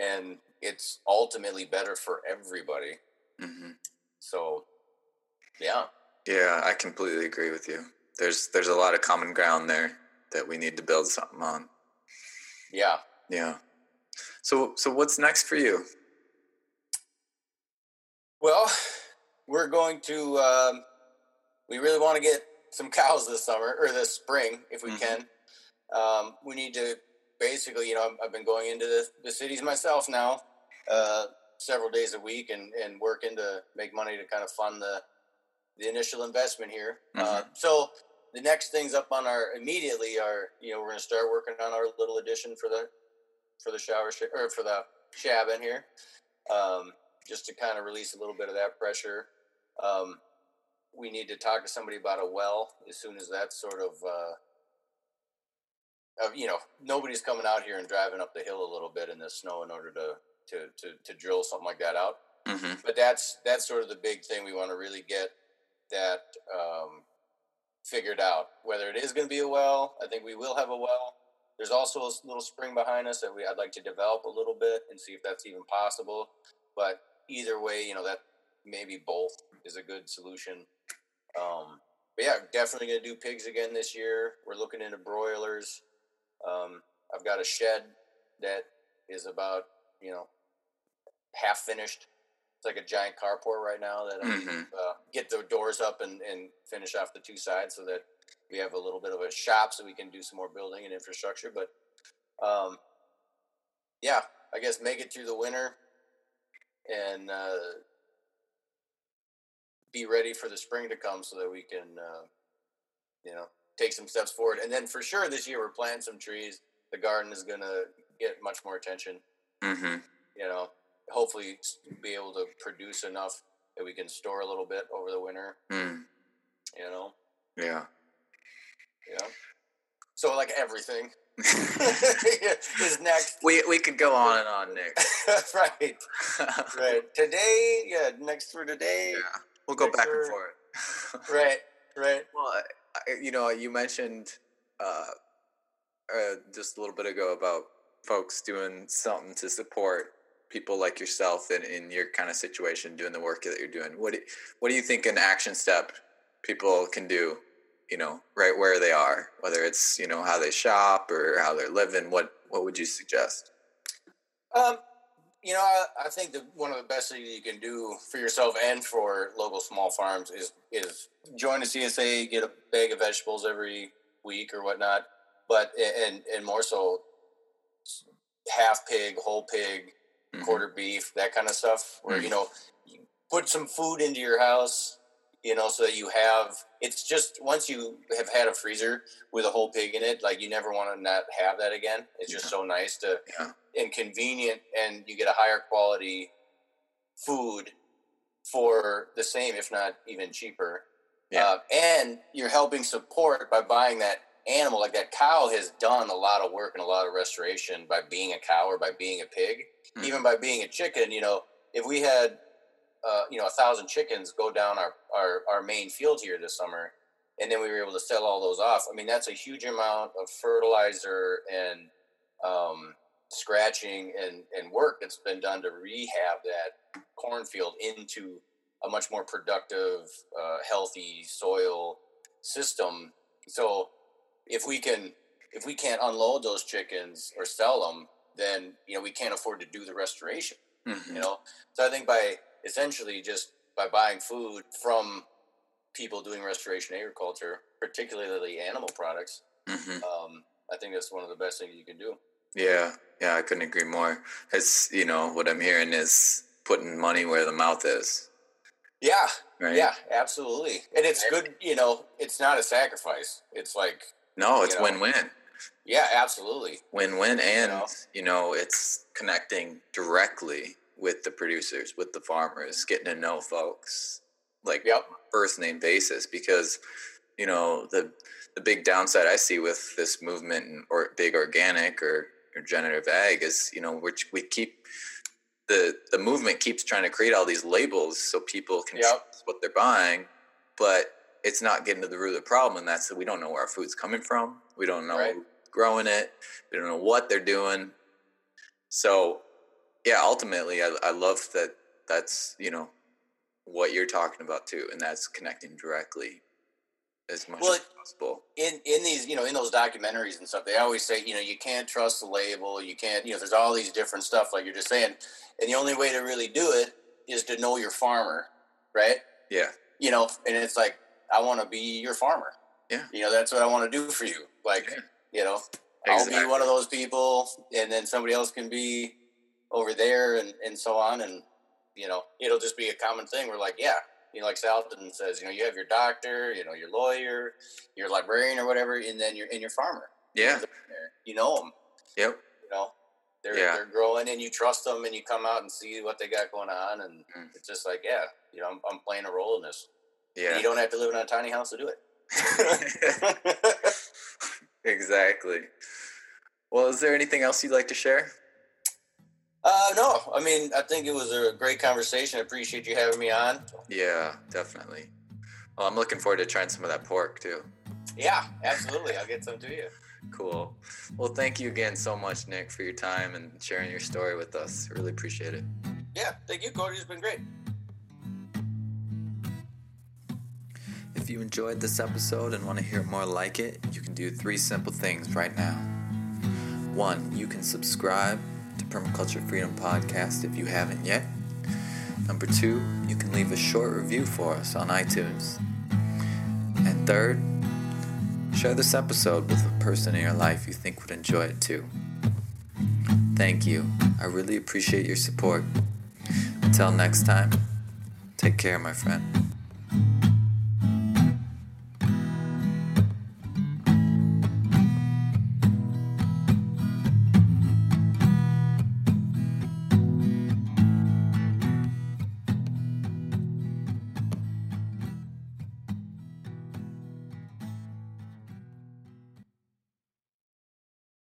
and it's ultimately better for everybody Mm-hmm. so yeah Yeah, I completely agree with you. There's there's a lot of common ground there that we need to build something on. yeah Yeah. So so what's next for you? well we're going to um, we really want to get some cows this summer or this spring if we Mhm. can. Um, we need to basically you know I've- i've been going into the, the cities myself now uh, several days a week and, and working to make money to kind of fund the the initial investment here. Uh, so the next things up on our immediately are you know we're going to start working on our little addition for the for the shower sh- or for the shabin here um, just to kind of release a little bit of that pressure. Um, we need to talk to somebody about a well as soon as that's sort of uh, of you know nobody's coming out here and driving up the hill a little bit in the snow in order to to to, to drill something like that out. Mm-hmm. but that's that's sort of the big thing. We want to really get that um, figured out. Whether it is going to be a well i think we will have a well. There's also a little spring behind us that we i'd like to develop a little bit and see if that's even possible. But either way you know that maybe both is a good solution um, but yeah definitely going to do pigs again this year we're looking into broilers um, i've got a shed that is about you know half finished it's like a giant carport right now that I Mhm. uh, get the doors up and, and finish off the two sides so that we have a little bit of a shop so we can do some more building and infrastructure. But um, yeah, I guess make it through the winter and uh, be ready for the spring to come so that we can, uh, you know, take some steps forward. And then for sure this year we're planting some trees. The garden is going to get much more attention Mm-hmm. you know, hopefully be able to produce enough that we can store a little bit over the winter, Mm. you know, Yeah. know. So like everything is next, we we could go on and on, Nick. right? Right. Today, yeah, next for today, yeah. We'll go back and forth. right, right. Well, you know, you mentioned uh, uh, just a little bit ago about folks doing something to support people like yourself in, in your kind of situation, doing the work that you're doing. What do, what do you think an action step people can do? You know, right where they are, whether it's you know how they shop or how they're living. What what would you suggest? Um, you know, I, I think that one of the best things you can do for yourself and for local small farms is is join a CSA, get a bag of vegetables every week or whatnot, but and and more so half pig, whole pig, mm-hmm. quarter beef, that kind of stuff. Where mm-hmm. you know, you put some food into your house, you know, so that you have. It's just once you have had a freezer with a whole pig in it, like you never want to not have that again. It's just so nice to yeah. And convenient, and you get a higher quality food for the same, if not even cheaper. Yeah. Uh, and you're helping support by buying that animal. Like that cow has done a lot of work and a lot of restoration by being a cow or by being a pig, mm. even by being a chicken. You know, if we had, uh, you know, a thousand chickens go down our, our, our main field here this summer, and then we were able to sell all those off. I mean, that's a huge amount of fertilizer and um, scratching and, and work that's been done to rehab that cornfield into a much more productive, uh, healthy soil system. So if we can, if we can't unload those chickens or sell them, then you know we can't afford to do the restoration. Mm-hmm. You know, so I think by essentially just by buying food from people doing restoration agriculture, particularly animal products, mm-hmm. um, I think that's one of the best things you can do. Yeah, yeah, I couldn't agree more. It's you know what I'm hearing is putting money where the mouth is. Yeah. Right? Yeah, absolutely. And it's good, you know, it's not a sacrifice. It's like No, it's win-win. Yeah, absolutely. Win-win and, you know? you know, it's connecting directly with the producers, with the farmers, getting to know folks like yep. first name basis because you know the the big downside I see with this movement or big organic or regenerative ag is you know which we keep the the movement keeps trying to create all these labels so people can yep. what they're buying, but it's not getting to the root of the problem, and that's that we don't know where our food's coming from. We don't know right. growing it. We don't know what they're doing. So, yeah, ultimately, I, I love that. That's you know what you're talking about too, and that's connecting directly as much well, as possible. In in these, you know, in those documentaries and stuff, they always say, you know, you can't trust the label. You can't, you know, there's all these different stuff like you're just saying, and the only way to really do it is to know your farmer, right? Yeah. You know, and it's like I want to be your farmer. Yeah. You know, that's what I want to do for you. Like, yeah. you know, exactly. I'll be one of those people, and then somebody else can be over there, and and so on, and you know, it'll just be a common thing. We're like, yeah, you know, like Salatin says, you know, you have your doctor, you know, your lawyer, your librarian or whatever, and then you're in your farmer. Yeah. You know them. Yep. You know, they're, yeah. they're growing and you trust them and you come out and see what they got going on. And mm. it's just like, yeah, you know, I'm, I'm playing a role in this. Yeah. And you don't have to live in a tiny house to do it. exactly. Well, is there anything else you'd like to share? Uh, no, I mean, I think it was a great conversation. I appreciate you having me on. Yeah, definitely. Well, I'm looking forward to trying some of that pork too. Yeah, absolutely. I'll get some to you. Cool. Well, thank you again so much, Nick, for your time and sharing your story with us. Really appreciate it. Yeah, thank you, Cody. It's been great. If you enjoyed this episode and want to hear more like it, you can do three simple things right now. One, you can subscribe Permaculture Freedom Podcast if you haven't yet. Number two, you can leave a short review for us on iTunes. And third, share this episode with a person in your life you think would enjoy it too. Thank you. I really appreciate your support. Until next time, take care, my friend.